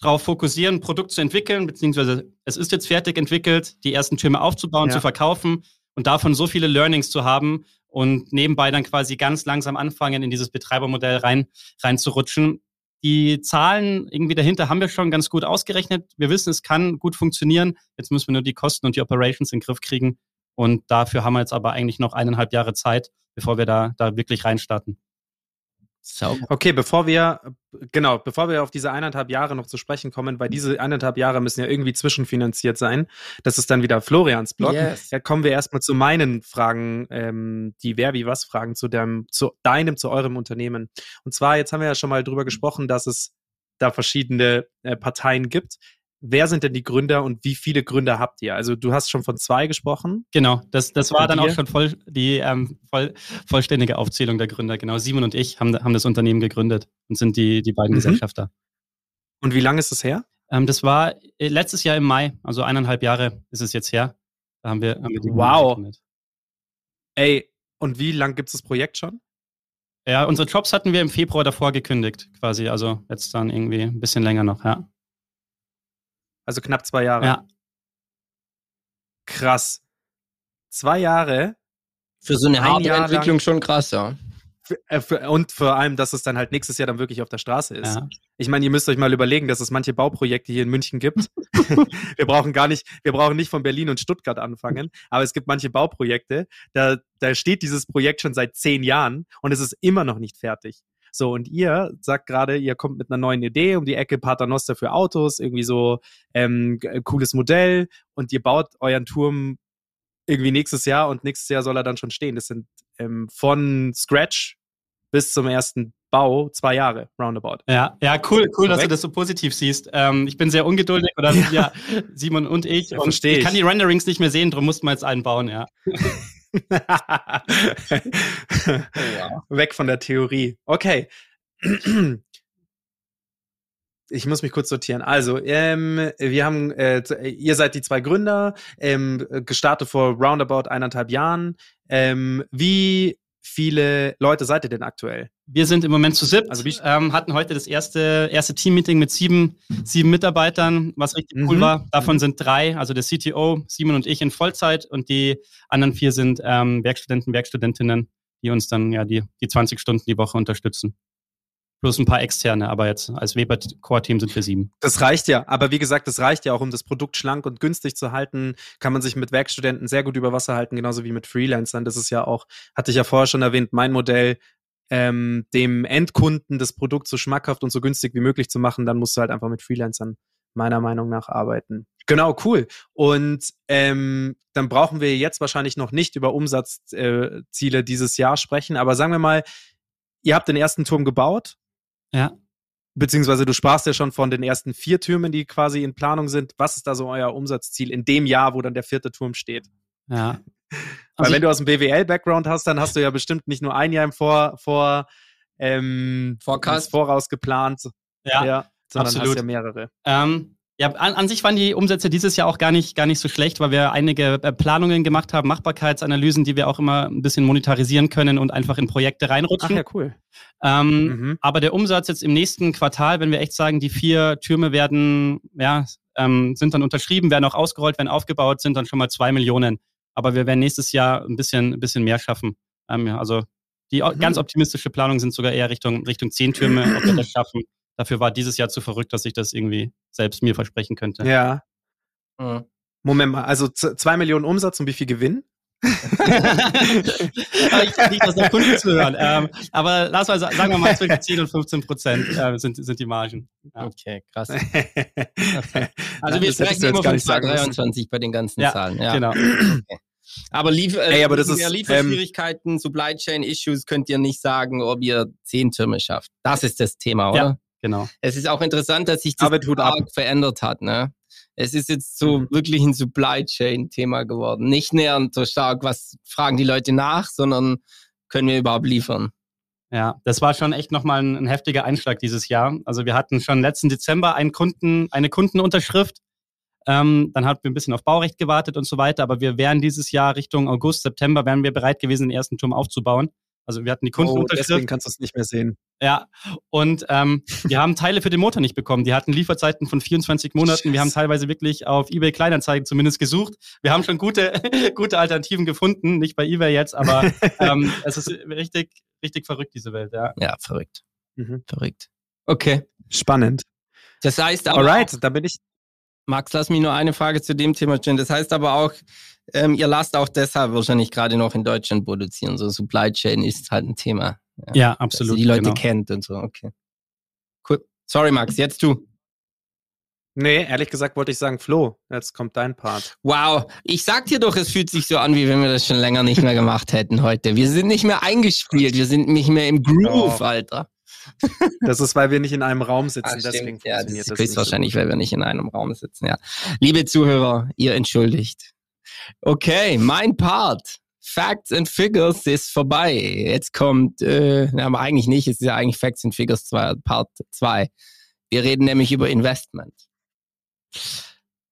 drauf fokussieren, ein Produkt zu entwickeln, beziehungsweise es ist jetzt fertig entwickelt, die ersten Türme aufzubauen, ja. zu verkaufen und davon so viele Learnings zu haben und nebenbei dann quasi ganz langsam anfangen, in dieses Betreibermodell rein, reinzurutschen. Die Zahlen irgendwie dahinter haben wir schon ganz gut ausgerechnet. Wir wissen, es kann gut funktionieren. Jetzt müssen wir nur die Kosten und die Operations in den Griff kriegen. Und dafür haben wir jetzt aber eigentlich noch eineinhalb Jahre Zeit, bevor wir da, da wirklich reinstarten. Sauber. Okay, bevor wir, genau, bevor wir auf diese eineinhalb Jahre noch zu sprechen kommen, weil diese eineinhalb Jahre müssen ja irgendwie zwischenfinanziert sein. Das ist dann wieder Florians Blog. Yes. Ja, kommen wir erstmal zu meinen Fragen, ähm, die Wer wie was Fragen zu deinem, zu deinem, zu eurem Unternehmen. Und zwar, jetzt haben wir ja schon mal drüber gesprochen, dass es da verschiedene äh, Parteien gibt wer sind denn die Gründer und wie viele Gründer habt ihr? Also du hast schon von zwei gesprochen. Genau, das, das war dann auch schon voll, die ähm, voll, vollständige Aufzählung der Gründer. Genau, Simon und ich haben, haben das Unternehmen gegründet und sind die, die beiden mhm. Gesellschafter. Und wie lange ist das her? Ähm, das war äh, letztes Jahr im Mai, also eineinhalb Jahre ist es jetzt her. Da haben wir, haben wir die Wow. Gegründet. Ey, und wie lange gibt es das Projekt schon? Ja, unsere Jobs hatten wir im Februar davor gekündigt, quasi. Also jetzt dann irgendwie ein bisschen länger noch, ja. Also knapp zwei Jahre. Ja. Krass. Zwei Jahre. Für so eine Hardware-Entwicklung schon krass, ja. Äh, für, und vor allem, dass es dann halt nächstes Jahr dann wirklich auf der Straße ist. Ja. Ich meine, ihr müsst euch mal überlegen, dass es manche Bauprojekte hier in München gibt. wir brauchen gar nicht, wir brauchen nicht von Berlin und Stuttgart anfangen, aber es gibt manche Bauprojekte, da, da steht dieses Projekt schon seit zehn Jahren und es ist immer noch nicht fertig. So, und ihr sagt gerade, ihr kommt mit einer neuen Idee um die Ecke Paternoster für Autos, irgendwie so ähm, g- cooles Modell und ihr baut euren Turm irgendwie nächstes Jahr und nächstes Jahr soll er dann schon stehen. Das sind ähm, von Scratch bis zum ersten Bau zwei Jahre, roundabout. Ja, ja, cool, cool, dass du das so positiv siehst. Ähm, ich bin sehr ungeduldig, oder ja, Simon und ich. Ja, und ich kann die Renderings nicht mehr sehen, darum mussten wir jetzt einen bauen, ja. Weg von der Theorie. Okay. Ich muss mich kurz sortieren. Also, ähm, wir haben, äh, ihr seid die zwei Gründer, ähm, gestartet vor roundabout eineinhalb Jahren. Ähm, wie viele Leute seid ihr denn aktuell? Wir sind im Moment zu siebt, Also ähm, hatten heute das erste, erste Team-Meeting mit sieben, sieben Mitarbeitern, was richtig cool Mhm. war. Davon sind drei, also der CTO, Simon und ich in Vollzeit und die anderen vier sind ähm, Werkstudenten, Werkstudentinnen, die uns dann ja die, die 20 Stunden die Woche unterstützen. Plus ein paar externe, aber jetzt als Weber-Core-Team sind wir sieben. Das reicht ja, aber wie gesagt, das reicht ja auch, um das Produkt schlank und günstig zu halten, kann man sich mit Werkstudenten sehr gut über Wasser halten, genauso wie mit Freelancern. Das ist ja auch, hatte ich ja vorher schon erwähnt, mein Modell, ähm, dem Endkunden das Produkt so schmackhaft und so günstig wie möglich zu machen, dann musst du halt einfach mit Freelancern meiner Meinung nach arbeiten. Genau, cool. Und ähm, dann brauchen wir jetzt wahrscheinlich noch nicht über Umsatzziele äh, dieses Jahr sprechen, aber sagen wir mal, ihr habt den ersten Turm gebaut, Ja. beziehungsweise du sprachst ja schon von den ersten vier Türmen, die quasi in Planung sind. Was ist da so euer Umsatzziel in dem Jahr, wo dann der vierte Turm steht? Ja. Weil Also wenn du aus dem BWL-Background hast, dann hast du ja bestimmt nicht nur ein Jahr im Vor, vor ähm, voraus geplant, ja, sondern hast absolut. ja mehrere. Ähm, ja, an, an sich waren die Umsätze dieses Jahr auch gar nicht, gar nicht so schlecht, weil wir einige äh, Planungen gemacht haben, Machbarkeitsanalysen, die wir auch immer ein bisschen monetarisieren können und einfach in Projekte Ach reinrutschen. ja, cool. ähm, Mhm. Aber der Umsatz jetzt im nächsten Quartal, wenn wir echt sagen, die vier Türme werden, ja, ähm, sind dann unterschrieben, werden auch ausgerollt, werden aufgebaut, sind dann schon mal zwei Millionen. Aber wir werden nächstes Jahr ein bisschen, ein bisschen mehr schaffen. Ähm, ja, also die Mhm. ganz optimistische Planungen sind sogar eher Richtung, Richtung zehn Türme, ob wir das schaffen. Dafür war dieses Jahr zu verrückt, dass ich das irgendwie selbst mir versprechen könnte. Ja. Mhm. Moment mal, also zwei Millionen Umsatz und wie viel Gewinn? Aber ich nicht, dass der Kunden zuhören. Ähm, aber lass mal sa- sagen wir mal zwischen 10 und 15 Prozent äh, sind, sind die Margen. Ja. Okay, krass. also wir sprechen immer von sagen müssen. 23 bei den ganzen Ja, Zahlen. Ja. Genau. Aber, Lief äh, Ey, aber das ist, ähm, Lieferschwierigkeiten, Supply Chain Issues könnt ihr nicht sagen, ob ihr zehn Türme schafft. Das ist das Thema, oder? Ja. Genau. Es ist auch interessant, dass sich das Aber tut verändert hat. Ne? Es ist jetzt so Mhm. wirklich ein Supply Chain Thema geworden. Nicht näher so stark, was fragen die Leute nach, sondern können wir überhaupt liefern. Ja, das war schon echt nochmal ein, ein heftiger Einschlag dieses Jahr. Also wir hatten schon letzten Dezember einen Kunden, eine Kundenunterschrift. Ähm, dann hatten wir ein bisschen auf Baurecht gewartet und so weiter, aber wir wären dieses Jahr Richtung August, September, wären wir bereit gewesen, den ersten Turm aufzubauen. Also wir hatten die Oh, Kundenunterschrift. deswegen kannst du es nicht mehr sehen. Ja, und ähm, wir haben Teile für den Motor nicht bekommen. Die hatten Lieferzeiten von 24 Monaten. Wir haben Scheiße. teilweise wirklich auf eBay Kleinanzeigen zumindest gesucht. Wir haben schon gute, gute Alternativen gefunden, nicht bei eBay jetzt, aber ähm, es ist richtig, richtig verrückt, diese Welt, ja. Ja, verrückt. Mhm. Verrückt. Okay. Spannend. Das heißt aber, Alright, da bin ich. Max, lass mich nur eine Frage zu dem Thema stellen. Das heißt aber auch, ähm, ihr lasst auch deshalb wahrscheinlich gerade noch in Deutschland produzieren. So Supply Chain ist halt ein Thema. Ja, Dass absolut. ihr die Leute genau. kennt und so. Okay. Cool. Sorry, Max, jetzt du. Nee, ehrlich gesagt wollte ich sagen, Flo, jetzt kommt dein Part. Wow, ich sag dir doch, es fühlt sich so an, wie wenn wir das schon länger nicht mehr gemacht hätten heute. Wir sind nicht mehr eingespielt, wir sind nicht mehr im Groove, Doch. Alter. Das ist, weil wir nicht in einem Raum sitzen, Ah, stimmt. deswegen ja, das funktioniert ist das nicht. so weil wir nicht in einem Raum sitzen, ja. Liebe Zuhörer, ihr entschuldigt. Okay, mein Part. Facts and Figures ist vorbei. Jetzt kommt, äh, aber eigentlich nicht, es ist ja eigentlich Facts and Figures 2, Part 2. Wir reden nämlich über Investment.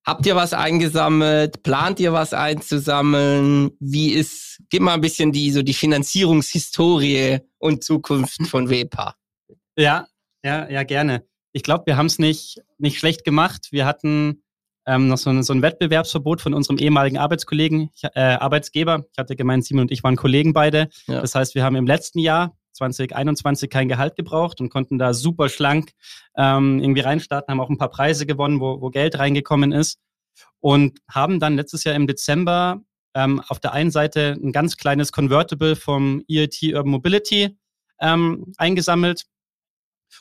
Habt ihr was eingesammelt? Plant ihr was einzusammeln? Wie ist, gib mal ein bisschen die, so die Finanzierungshistorie und Zukunft von WEPA. Ja, ja, ja, gerne. Ich glaube, wir haben es nicht, nicht schlecht gemacht. Wir hatten ähm, noch so ein, so ein Wettbewerbsverbot von unserem ehemaligen Arbeitskollegen, ich, äh, Arbeitsgeber. Ich hatte gemeint, Simon und ich waren Kollegen beide. Ja. Das heißt, wir haben im letzten Jahr 2021 kein Gehalt gebraucht und konnten da super schlank ähm, irgendwie reinstarten, haben auch ein paar Preise gewonnen, wo, wo Geld reingekommen ist und haben dann letztes Jahr im Dezember ähm, auf der einen Seite ein ganz kleines Convertible vom EIT Urban Mobility ähm, eingesammelt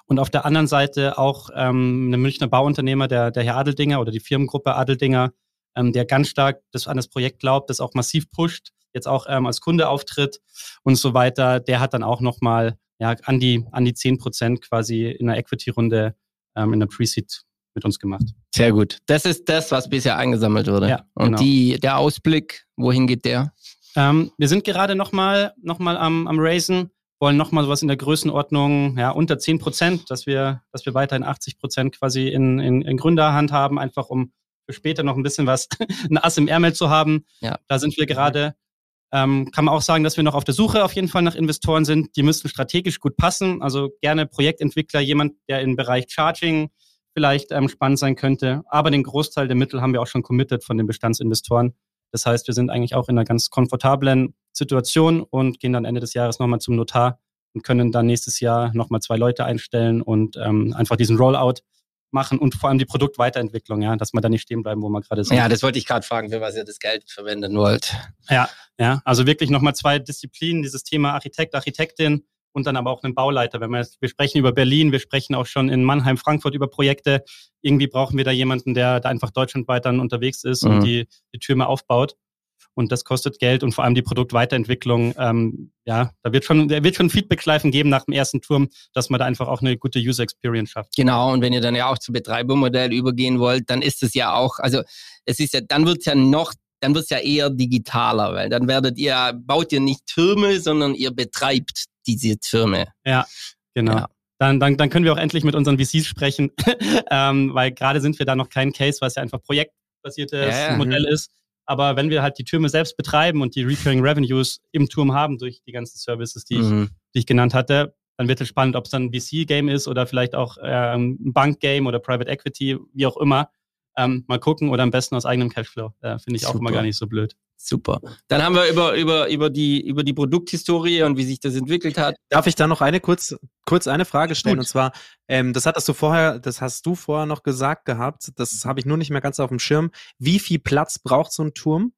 und auf der anderen Seite auch ähm, eine Münchner Bauunternehmer, der, der Herr Adeldinger oder die Firmengruppe Adeldinger, ähm, der ganz stark das, an das Projekt glaubt, das auch massiv pusht, jetzt auch ähm, als Kunde auftritt und so weiter, der hat dann auch nochmal ja, an, die, an die 10 Prozent quasi in der Equity-Runde ähm, in der Pre-Seed mit uns gemacht. Sehr gut. Das ist das, was bisher eingesammelt wurde. Ja, Und genau. die, der Ausblick, wohin geht der? Ähm, wir sind gerade nochmal noch mal am, am Raisen, wollen nochmal sowas in der Größenordnung ja, unter 10 Prozent, dass wir, dass wir weiterhin 80 Prozent quasi in, in, in Gründerhand haben, einfach um für später noch ein bisschen was, ein Ass im Ärmel zu haben. Ja. Da sind wir gerade. Ähm, kann man auch sagen, dass wir noch auf der Suche auf jeden Fall nach Investoren sind. Die müssten strategisch gut passen. Also gerne Projektentwickler, jemand, der im Bereich Charging vielleicht ähm, spannend sein könnte. Aber den Großteil der Mittel haben wir auch schon committed von den Bestandsinvestoren. Das heißt, wir sind eigentlich auch in einer ganz komfortablen Situation und gehen dann Ende des Jahres nochmal zum Notar und können dann nächstes Jahr nochmal zwei Leute einstellen und ähm, einfach diesen Rollout machen und vor allem die Produktweiterentwicklung, ja, dass wir da nicht stehen bleiben, wo wir gerade sind. Ja, das wollte ich gerade fragen, für was ihr das Geld verwenden wollt. Ja, ja, also wirklich nochmal zwei Disziplinen, dieses Thema Architekt, Architektin und dann aber auch einen Bauleiter. Wenn wir, jetzt, wir sprechen über Berlin, wir sprechen auch schon in Mannheim, Frankfurt über Projekte. Irgendwie brauchen wir da jemanden, der da einfach deutschlandweit dann unterwegs ist Mhm. und die, die Türme aufbaut. Und das kostet Geld und vor allem die Produktweiterentwicklung. Ähm, ja, da wird schon, da wird schon Feedback-Schleifen geben nach dem ersten Turm, dass man da einfach auch eine gute User Experience schafft. Genau, und wenn ihr dann ja auch zu Betreibermodell übergehen wollt, dann ist es ja auch, also es ist ja, dann wird's ja noch, dann wird's ja eher digitaler, weil dann werdet ihr, baut ihr nicht Türme, sondern ihr betreibt diese Türme. Genau. Ja. Dann, dann, dann können wir auch endlich mit unseren VCs sprechen, ähm, weil gerade sind wir da noch kein Case, was ja einfach projektbasiertes Ja, ja. Modell ist. Aber wenn wir halt die Türme selbst betreiben und die Recurring Revenues im Turm haben durch die ganzen Services, die, ich, Mhm. die ich genannt hatte, dann wird es spannend, ob es dann ein VC-Game ist oder vielleicht auch ähm, ein Bank-Game oder Private Equity, wie auch immer. Ähm, mal gucken oder am besten aus eigenem Cashflow. Äh, Finde ich auch immer Super. gar nicht so blöd. Super. Dann haben wir über, über, über, die, über die Produkthistorie und wie sich das entwickelt hat. Darf ich da noch eine kurz, kurz eine Frage stellen? Gut. Und zwar, ähm, das hattest du vorher, das hast du vorher noch gesagt gehabt, das habe ich nur nicht mehr ganz auf dem Schirm. Wie viel Platz braucht so ein Turm?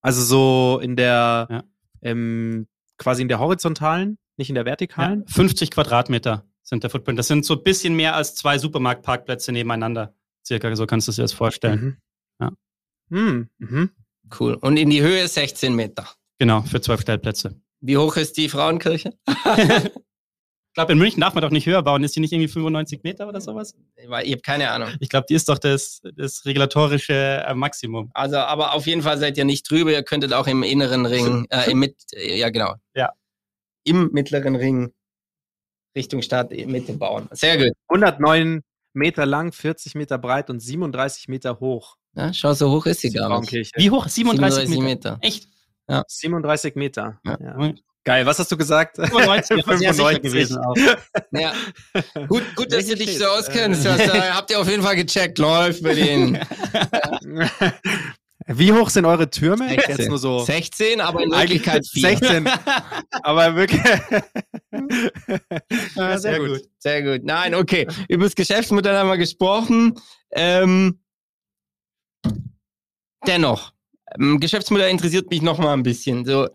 Also so in der, Ja. ähm, quasi in der horizontalen, nicht in der Ja, vertikalen? 50 Quadratmeter sind der Footprint. Das sind so ein bisschen mehr als zwei Supermarktparkplätze nebeneinander. Circa, so kannst du dir das vorstellen. Mhm. Ja. Hm, mhm. Cool. Und in die Höhe 16 Meter. Genau, für zwölf Stellplätze. Wie hoch ist die Frauenkirche? Ich glaube, in München darf man doch nicht höher bauen. Ist die nicht irgendwie 95 Meter oder sowas? Ich habe keine Ahnung. Ich glaube, die ist doch das, das regulatorische äh, Maximum. Also, aber auf jeden Fall seid ihr nicht drüber. Ihr könntet auch im inneren Ring, äh, im mit, äh, ja genau. Ja. Im mittleren Ring Richtung Stadt Mitte bauen. Sehr gut. 109 Meter lang, 40 Meter breit und 37 Meter hoch. Ja, schau, so hoch ist sie Die gar nicht. Wie hoch? 37, 37 Meter. Meter. Echt? 37 Meter. Ja. Ja. Geil, was hast du gesagt? 95, aber sehr sicher 95. gewesen auch. Ja. Gut, gut, dass du dich so auskennst. Das, äh, habt ihr auf jeden Fall gecheckt. Läuft bei denen. Wie hoch sind eure Türme? 16. Jetzt nur so. 16, aber in Wirklichkeit 4. 16. Aber wirklich. Ja, sehr gut. Sehr gut. Nein, okay. Über das Geschäftsmodell haben wir gesprochen. Ähm, dennoch, ähm, Geschäftsmodell interessiert mich noch mal ein bisschen. So,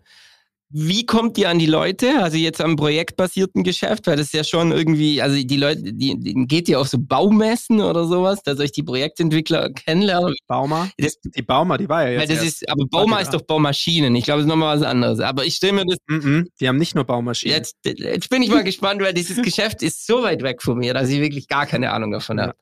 wie kommt ihr an die Leute? Also jetzt am projektbasierten Geschäft, weil das ist ja schon irgendwie, also die Leute, die, die geht ihr auf so Baumessen oder sowas, dass euch die Projektentwickler kennenlernen? Bauma? Das, Die Bauma, die war ja jetzt. weil das erst. ist, aber Bauma ist doch Baumaschinen. Ich glaube, das ist nochmal was anderes. Aber ich stelle mir das Mhm, die haben nicht nur Baumaschinen. jetzt, jetzt bin ich mal gespannt, weil dieses Geschäft ist so weit weg von mir, dass ich wirklich gar keine Ahnung davon habe.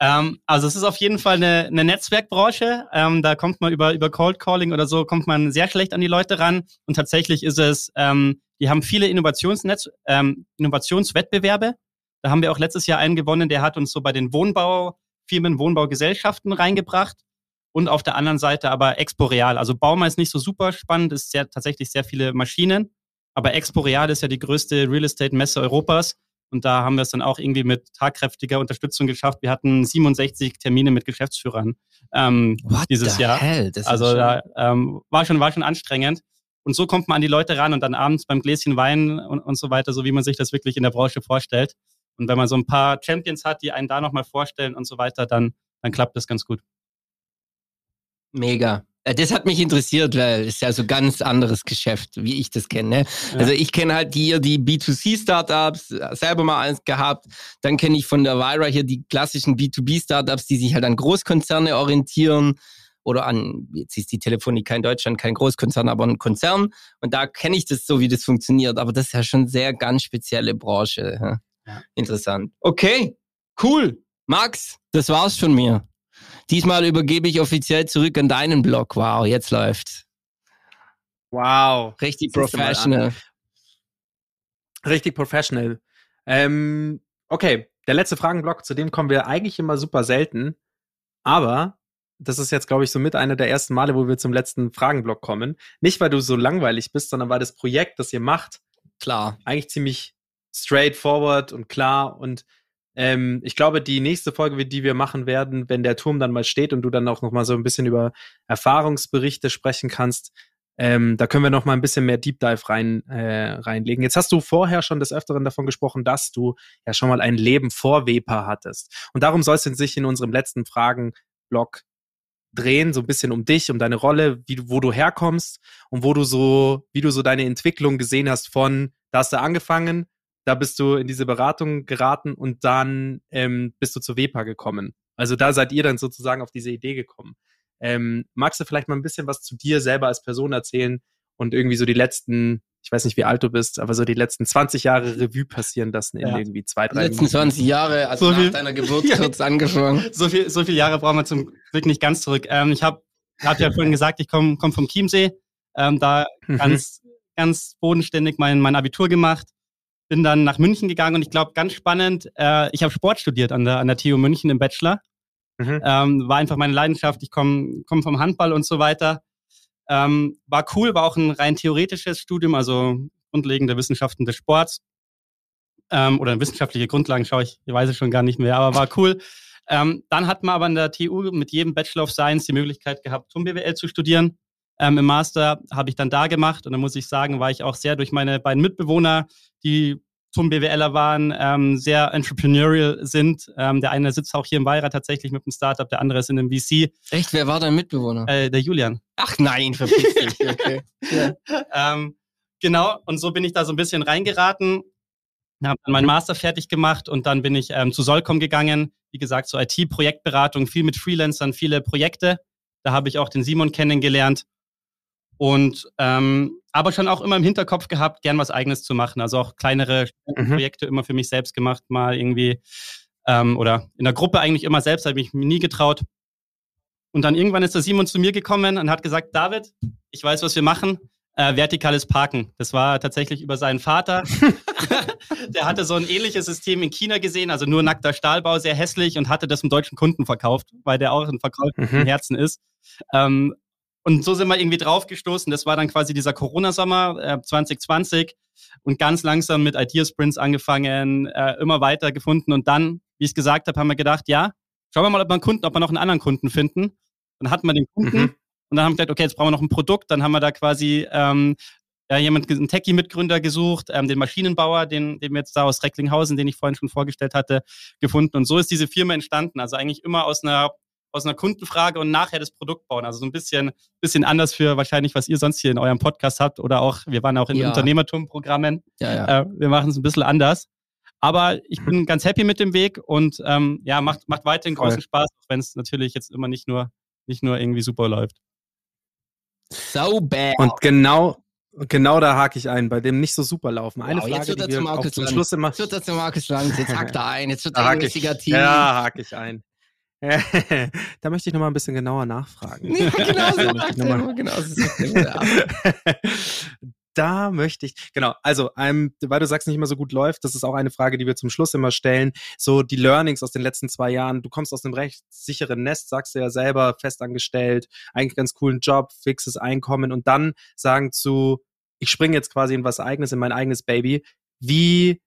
Ähm, also es ist auf jeden Fall eine, eine Netzwerkbranche. Ähm, da kommt man über, über Cold Calling oder so, kommt man sehr schlecht an die Leute ran. Und tatsächlich ist es, ähm, die haben viele Innovationsnetz, ähm, Innovationswettbewerbe. Da haben wir auch letztes Jahr einen gewonnen, der hat uns so bei den Wohnbaufirmen, Wohnbaugesellschaften reingebracht. Und auf der anderen Seite aber Expo Real. Also Bauma ist nicht so super spannend, ist sehr, tatsächlich sehr viele Maschinen. Aber Expo Real ist ja die größte Real Estate Messe Europas. Und da haben wir es dann auch irgendwie mit tagkräftiger Unterstützung geschafft. Wir hatten 67 Termine mit Geschäftsführern ähm, dieses Jahr. Also da ähm, war schon war schon anstrengend. Und so kommt man an die Leute ran und dann abends beim Gläschen Wein und, und so weiter, so wie man sich das wirklich in der Branche vorstellt. Und wenn man so ein paar Champions hat, die einen da nochmal vorstellen und so weiter, dann, dann klappt das ganz gut. Mega. Äh, Das hat mich interessiert, weil es ist ja so ganz anderes Geschäft, wie ich das kenne. ne? Ja. Also ich kenne halt hier die B2C-Startups, äh, selber mal eins gehabt. Dann kenne ich von der Vira hier die klassischen B2B-Startups, die sich halt an Großkonzerne orientieren oder an, jetzt ist die Telefonica in Deutschland kein Großkonzern, aber ein Konzern. Und da kenne ich das so, wie das funktioniert. Aber das ist ja schon sehr ganz spezielle Branche. Ja. Ja. Interessant. Okay, cool. Max, das war's von mir. Diesmal übergebe ich offiziell zurück an deinen Blog. Wow, jetzt läuft's. Wow. Richtig professional. Richtig professional. Ähm, okay, der letzte Fragenblock, zu dem kommen wir eigentlich immer super selten. Aber das ist jetzt, glaube ich, so mit einer der ersten Male, wo wir zum letzten Fragenblock kommen. Nicht, weil du so langweilig bist, sondern weil das Projekt, das ihr macht, Klar. eigentlich ziemlich straightforward und klar. Und ähm, ich glaube, die nächste Folge, die wir machen werden, wenn der Turm dann mal steht und du dann auch noch mal so ein bisschen über Erfahrungsberichte sprechen kannst, ähm, da können wir noch mal ein bisschen mehr Deep Dive rein, äh, reinlegen. Jetzt hast du vorher schon des Öfteren davon gesprochen, dass du ja schon mal ein Leben vor Wepa hattest. Und darum soll es sich in unserem letzten Fragenblock drehen, so ein bisschen um dich, um deine Rolle, wie wo du herkommst und wo du so, wie du so deine Entwicklung gesehen hast von, da hast du angefangen, da bist du in diese Beratung geraten und dann ähm, bist du zu WEPA gekommen. Also da seid ihr dann sozusagen auf diese Idee gekommen. Ähm, magst du vielleicht mal ein bisschen was zu dir selber als Person erzählen und irgendwie so die letzten, ich weiß nicht, wie alt du bist, aber so die letzten 20 Jahre Revue passieren lassen in Ja. irgendwie zwei, Die drei letzten 20 Jahre, also So nach viel- deiner Geburt Ja. kurz angefangen. So viel, so viele Jahre brauchen wir zum Glück nicht ganz zurück. Ähm, ich habe hab ja vorhin gesagt, ich komme komm vom Chiemsee. Ähm, da Mhm. ganz, ganz bodenständig mein, mein Abitur gemacht. Bin dann nach München gegangen und ich glaube, ganz spannend, äh, ich habe Sport studiert an der, an der TU München im Bachelor. Mhm. Ähm, war einfach meine Leidenschaft. Ich komme komm vom Handball und so weiter. Ähm, war cool, war auch ein rein theoretisches Studium, also grundlegende Wissenschaften des Sports. Ähm, oder wissenschaftliche Grundlagen, schaue ich, ich weiß es schon gar nicht mehr, aber war cool. Ähm, dann hat man aber an der TU mit jedem Bachelor of Science die Möglichkeit gehabt, zum BWL zu studieren. Ähm, Im Master habe ich dann da gemacht und da muss ich sagen, war ich auch sehr durch meine beiden Mitbewohner, die zum BWLer waren, ähm, sehr entrepreneurial sind. Ähm, der eine sitzt auch hier im Beirat tatsächlich mit dem Startup, der andere ist in einem VC, Echt, wer war dein Mitbewohner? äh, der Julian. Ach nein, verpiss dich. Okay. ja. ähm, genau, und so bin ich da so ein bisschen reingeraten, habe dann meinen Master fertig gemacht und dann bin ich ähm, zu Solcom gegangen. Wie gesagt, zur IT-Projektberatung, viel mit Freelancern, viele Projekte. Da habe ich auch den Simon kennengelernt. Und ähm, aber schon auch immer im Hinterkopf gehabt, gern was Eigenes zu machen. Also auch kleinere Mhm. Projekte immer für mich selbst gemacht, mal irgendwie ähm, oder in der Gruppe eigentlich immer selbst, habe ich mir nie getraut. Und dann irgendwann ist der Simon zu mir gekommen und hat gesagt, David, ich weiß, was wir machen. Äh, vertikales Parken. Das war tatsächlich über seinen Vater. der hatte so ein ähnliches System in China gesehen, also nur nackter Stahlbau, sehr hässlich und hatte das dem deutschen Kunden verkauft, weil der auch ein Verkäufer Mhm. im Herzen ist. Ähm, und so sind wir irgendwie draufgestoßen. Das war dann quasi dieser Corona-Sommer äh, 2020 und ganz langsam mit Idea-Sprints angefangen, äh, immer weiter gefunden und dann, wie ich es gesagt habe, haben wir gedacht, ja, schauen wir mal, ob wir einen Kunden, ob wir noch einen anderen Kunden finden. Dann hatten wir den Kunden Mhm. und dann haben wir gedacht, okay, jetzt brauchen wir noch ein Produkt. Dann haben wir da quasi ähm, ja, jemand, einen Techie-Mitgründer gesucht, ähm, den Maschinenbauer, den, den wir jetzt da aus Recklinghausen, den ich vorhin schon vorgestellt hatte, gefunden. Und so ist diese Firma entstanden. Also eigentlich immer aus einer aus einer Kundenfrage und nachher das Produkt bauen. Also so ein bisschen, bisschen anders für wahrscheinlich, was ihr sonst hier in eurem Podcast habt oder auch, wir waren auch in Ja. Unternehmertum-Programmen. Ja, ja. Äh, wir machen es ein bisschen anders. Aber ich bin ganz happy mit dem Weg und ähm, ja, macht, macht weiterhin Voll. großen Spaß, auch wenn es natürlich jetzt immer nicht nur, nicht nur irgendwie super läuft. So bad. Und genau, genau da hake ich ein, bei dem nicht so super laufen. Eine Wow, Frage, jetzt wird er die wir zum auch Markus zum Lanz. Schluss immer. Jetzt wird das der Markus Lanz, jetzt hackt er ein, jetzt wird Da er ich, investigativ. ja, hake ich ein. Da möchte ich noch mal ein bisschen genauer nachfragen. Ja, genau so Da möchte mal- genau so sagt immer. da möchte ich, genau, also, ähm, weil du sagst, nicht immer so gut läuft, das ist auch eine Frage, die wir zum Schluss immer stellen. So die Learnings aus den letzten zwei Jahren. Du kommst aus einem recht sicheren Nest, sagst du ja selber, festangestellt, eigentlich ganz coolen Job, fixes Einkommen und dann sagen zu, ich springe jetzt quasi in was eigenes, in mein eigenes Baby. Wie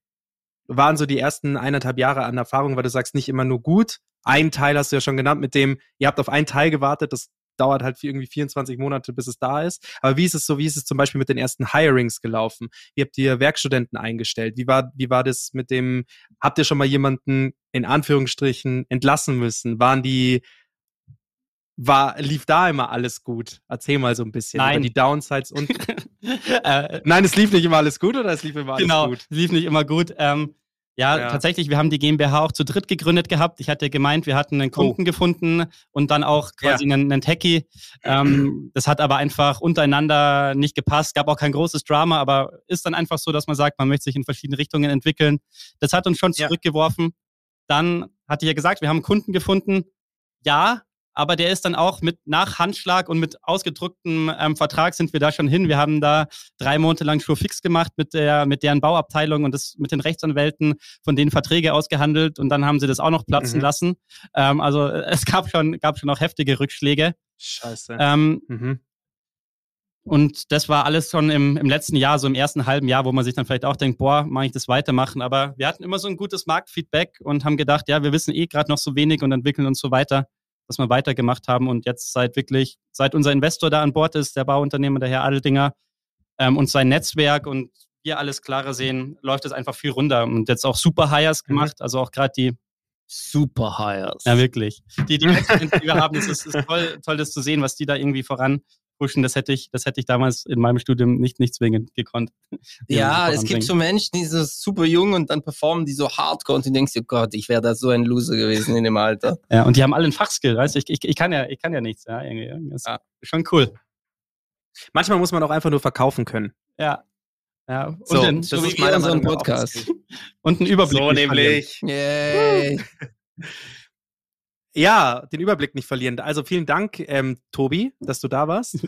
waren so die ersten eineinhalb Jahre an Erfahrung, weil du sagst, nicht immer nur gut. Ein Teil hast du ja schon genannt, mit dem, ihr habt auf einen Teil gewartet, das dauert halt irgendwie 24 Monate, bis es da ist. Aber wie ist es so, wie ist es zum Beispiel mit den ersten Hirings gelaufen? Wie habt ihr Werkstudenten eingestellt? Wie war, wie war das mit dem, habt ihr schon mal jemanden in Anführungsstrichen entlassen müssen? Waren die, war, lief da immer alles gut? Erzähl mal so ein bisschen Nein. über die Downsides und. äh, Nein, es lief nicht immer alles gut oder es lief immer alles genau, gut? lief nicht immer gut. Ähm, ja, Ja. tatsächlich, wir haben die GmbH auch zu dritt gegründet gehabt. Ich hatte gemeint, wir hatten einen Kunden gefunden und dann auch quasi einen, einen Techie. Ähm, das hat aber einfach untereinander nicht gepasst. Gab auch kein großes Drama, aber ist dann einfach so, dass man sagt, man möchte sich in verschiedene Richtungen entwickeln. Das hat uns schon Ja. zurückgeworfen. Dann hatte ich ja gesagt, wir haben einen Kunden gefunden. Ja, aber der ist dann auch mit nach Handschlag und mit ausgedrucktem ähm, Vertrag sind wir da schon hin. Wir haben da drei Monate lang Schuh fix gemacht mit der mit deren Bauabteilung und das mit den Rechtsanwälten von denen Verträge ausgehandelt und dann haben sie das auch noch platzen Mhm. lassen. Ähm, also äh, es gab schon gab schon auch heftige Rückschläge. Scheiße. Ähm, mhm. und das war alles schon im, im letzten Jahr, so im ersten halben Jahr, wo man sich dann vielleicht auch denkt, boah, mache ich das weitermachen. Aber wir hatten immer so ein gutes Marktfeedback und haben gedacht, ja, wir wissen eh gerade noch so wenig und entwickeln uns so weiter, dass wir weitergemacht haben. Und jetzt seit wirklich, seit unser Investor da an Bord ist, der Bauunternehmer, der Herr Adeldinger, ähm, und sein Netzwerk und wir alles klarer sehen, läuft es einfach viel runter. Und jetzt auch super Hires Mhm. gemacht, also auch gerade die Super Hires. ja, wirklich. Die, die, die wir haben, das ist, ist toll, toll, das zu sehen, was die da irgendwie voran pushen. Das hätte ich, das hätte ich damals in meinem Studium nicht, nicht zwingend gekonnt. Ja, es gibt so. Menschen, die so super jung und dann performen die so hardcore und du denkst dir, Gott, ich wäre da so ein Loser gewesen in dem Alter. Ja, und die haben alle einen Fachskill, weißt du? Ich, ich, ich, kann ja, ich kann ja nichts. Ja, irgendwie. Das Ja. ist schon cool. Manchmal muss man auch einfach nur verkaufen können. Ja. ja. Und, So, den, das so ist wie meiner wir unseren Meinung nach auch ein Podcast. Und einen Überblick. nicht verlieren. Yay. Ja, den Überblick nicht verlieren. Also vielen Dank, ähm, Tobi, dass du da warst.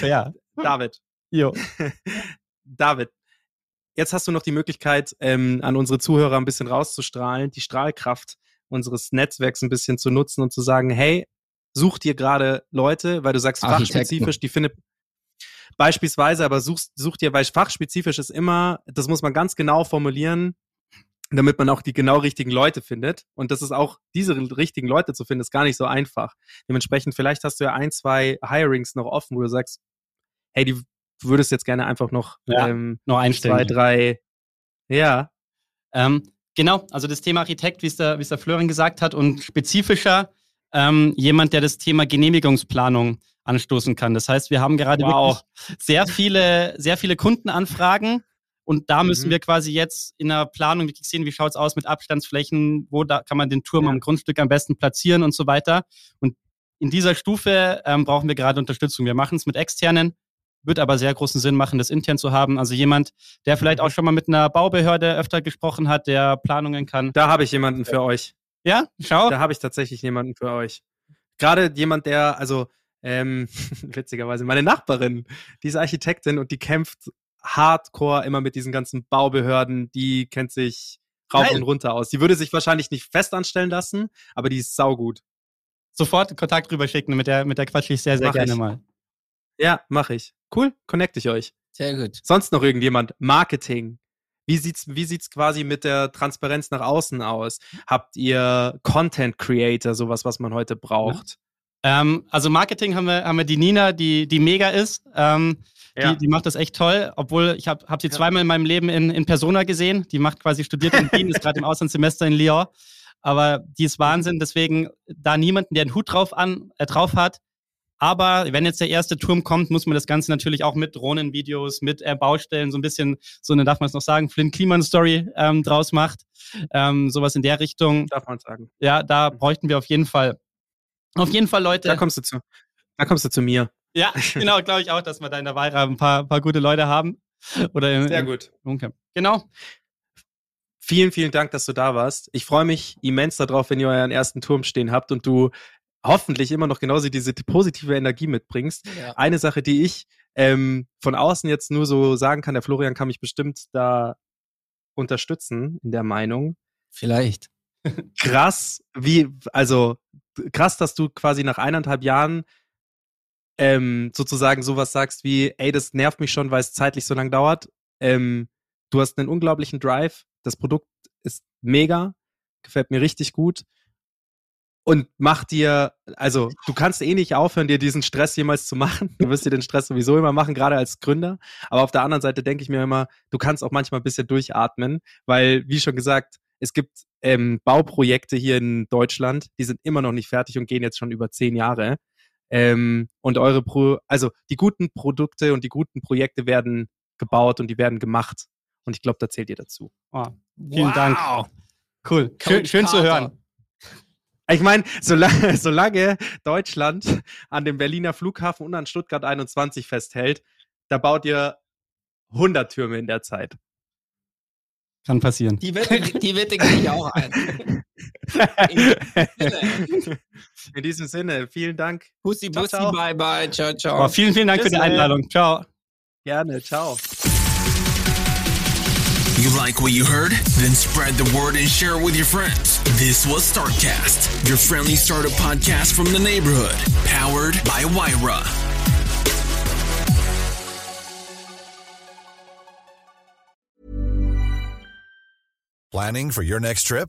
Ja. David, Jo. David, jetzt hast du noch die Möglichkeit, ähm, an unsere Zuhörer ein bisschen rauszustrahlen, die Strahlkraft unseres Netzwerks ein bisschen zu nutzen und zu sagen, hey, such dir gerade Leute, weil du sagst Architekten. fachspezifisch, die findet beispielsweise, aber suchst, such dir, weil fachspezifisch ist immer, das muss man ganz genau formulieren, damit man auch die genau richtigen Leute findet. Und das ist auch, diese richtigen Leute zu finden, ist gar nicht so einfach. Dementsprechend, vielleicht hast du ja ein, zwei Hirings noch offen, wo du sagst, hey, die du würdest jetzt gerne einfach noch Ja, ähm, Noch einstellen. zwei, drei, ja, Ähm, genau, also das Thema Architekt, wie es der, wie es der Florian gesagt hat, und spezifischer ähm, jemand, der das Thema Genehmigungsplanung anstoßen kann. Das heißt, wir haben gerade Wow. wirklich sehr viele, sehr viele Kundenanfragen und da müssen Mhm. wir quasi jetzt in der Planung wirklich sehen, wie schaut es aus mit Abstandsflächen, wo da kann man den Turm Ja. am Grundstück am besten platzieren und so weiter. Und in dieser Stufe ähm, brauchen wir gerade Unterstützung. Wir machen es mit externen, wird aber sehr großen Sinn machen, das intern zu haben. Also jemand, der vielleicht auch schon mal mit einer Baubehörde öfter gesprochen hat, der Planungen kann. da habe ich jemanden für euch. Ja, schau. Da habe ich tatsächlich jemanden für euch. Gerade jemand, der, also, ähm, witzigerweise, meine Nachbarin, die ist Architektin und die kämpft hardcore immer mit diesen ganzen Baubehörden, die kennt sich rauf Geil. und runter aus. Die würde sich wahrscheinlich nicht festanstellen lassen, aber die ist saugut. Sofort Kontakt rüberschicken, mit der, mit der quatsche ich sehr, sehr Mach gerne ich. mal. Ja, mache ich. Cool, connecte ich euch. Sehr gut. Sonst noch irgendjemand? Marketing. Wie sieht's, wie sieht's quasi mit der Transparenz nach außen aus? Habt ihr Content Creator, sowas, was man heute braucht? Ähm, also Marketing haben wir, haben wir die Nina, die, die mega ist. Ähm, Ja. die, die macht das echt toll, obwohl ich habe hab sie zweimal in meinem Leben in, in Persona gesehen. Die macht quasi studiert in Wien, ist gerade im Auslandssemester in Lyon. Aber die ist Wahnsinn, deswegen da niemanden, der einen Hut drauf, an, äh, drauf hat. Aber wenn jetzt der erste Turm kommt, muss man das Ganze natürlich auch mit Drohnenvideos, mit äh, Baustellen, so ein bisschen, so eine darf man es noch sagen, Flint Kliman Story ähm, draus macht. Ähm, sowas in der Richtung. Darf man sagen. Ja, da bräuchten wir auf jeden Fall, auf jeden Fall Leute. Da kommst du zu. Da kommst du zu mir. Ja, genau, glaube ich auch, dass wir da in der Weira ein paar, paar gute Leute haben. Oder in, Sehr gut. Okay. Genau. Vielen, vielen Dank, dass du da warst. Ich freue mich immens darauf, wenn ihr euren ersten Turm stehen habt und du hoffentlich immer noch genauso diese positive Energie mitbringst. Ja. Eine Sache, die ich ähm, von außen jetzt nur so sagen kann, der Florian kann mich bestimmt da unterstützen in der Meinung. Vielleicht. Krass, wie, also krass, dass du quasi nach eineinhalb Jahren ähm, sozusagen sowas sagst wie, ey, das nervt mich schon, weil es zeitlich so lang dauert. Ähm, du hast einen unglaublichen Drive. Das Produkt ist mega, gefällt mir richtig gut. und mach dir, also du kannst eh nicht aufhören, dir diesen Stress jemals zu machen. Du wirst dir den Stress sowieso immer machen, gerade als Gründer. Aber auf der anderen Seite denke ich mir immer, du kannst auch manchmal ein bisschen durchatmen, weil, wie schon gesagt, es gibt ähm, Bauprojekte hier in Deutschland, die sind immer noch nicht fertig und gehen jetzt schon über zehn Jahre. Ähm, und eure Pro, also die guten Produkte und die guten Projekte werden gebaut und die werden gemacht. Und ich glaube, da zählt ihr dazu. Oh, vielen wow. Dank. Cool. Schön, schön zu hören. Ich meine, solange, solange Deutschland an dem Berliner Flughafen und an Stuttgart 21 festhält, da baut ihr 100 Türme in der Zeit. Kann passieren. Die Wette, die Wette gehe ich auch ein. In diesem Sinne, vielen Dank. Bussi, Bussi, ciao, ciao. bye, bye, ciao, ciao. Oh, vielen, vielen Dank Tschüss, für die Einladung. Ciao. Gerne, ciao. You like what you heard? Then spread the word and share it with your friends. This was Startcast, your friendly startup podcast from the neighborhood, powered by Wyra. Planning for your next trip?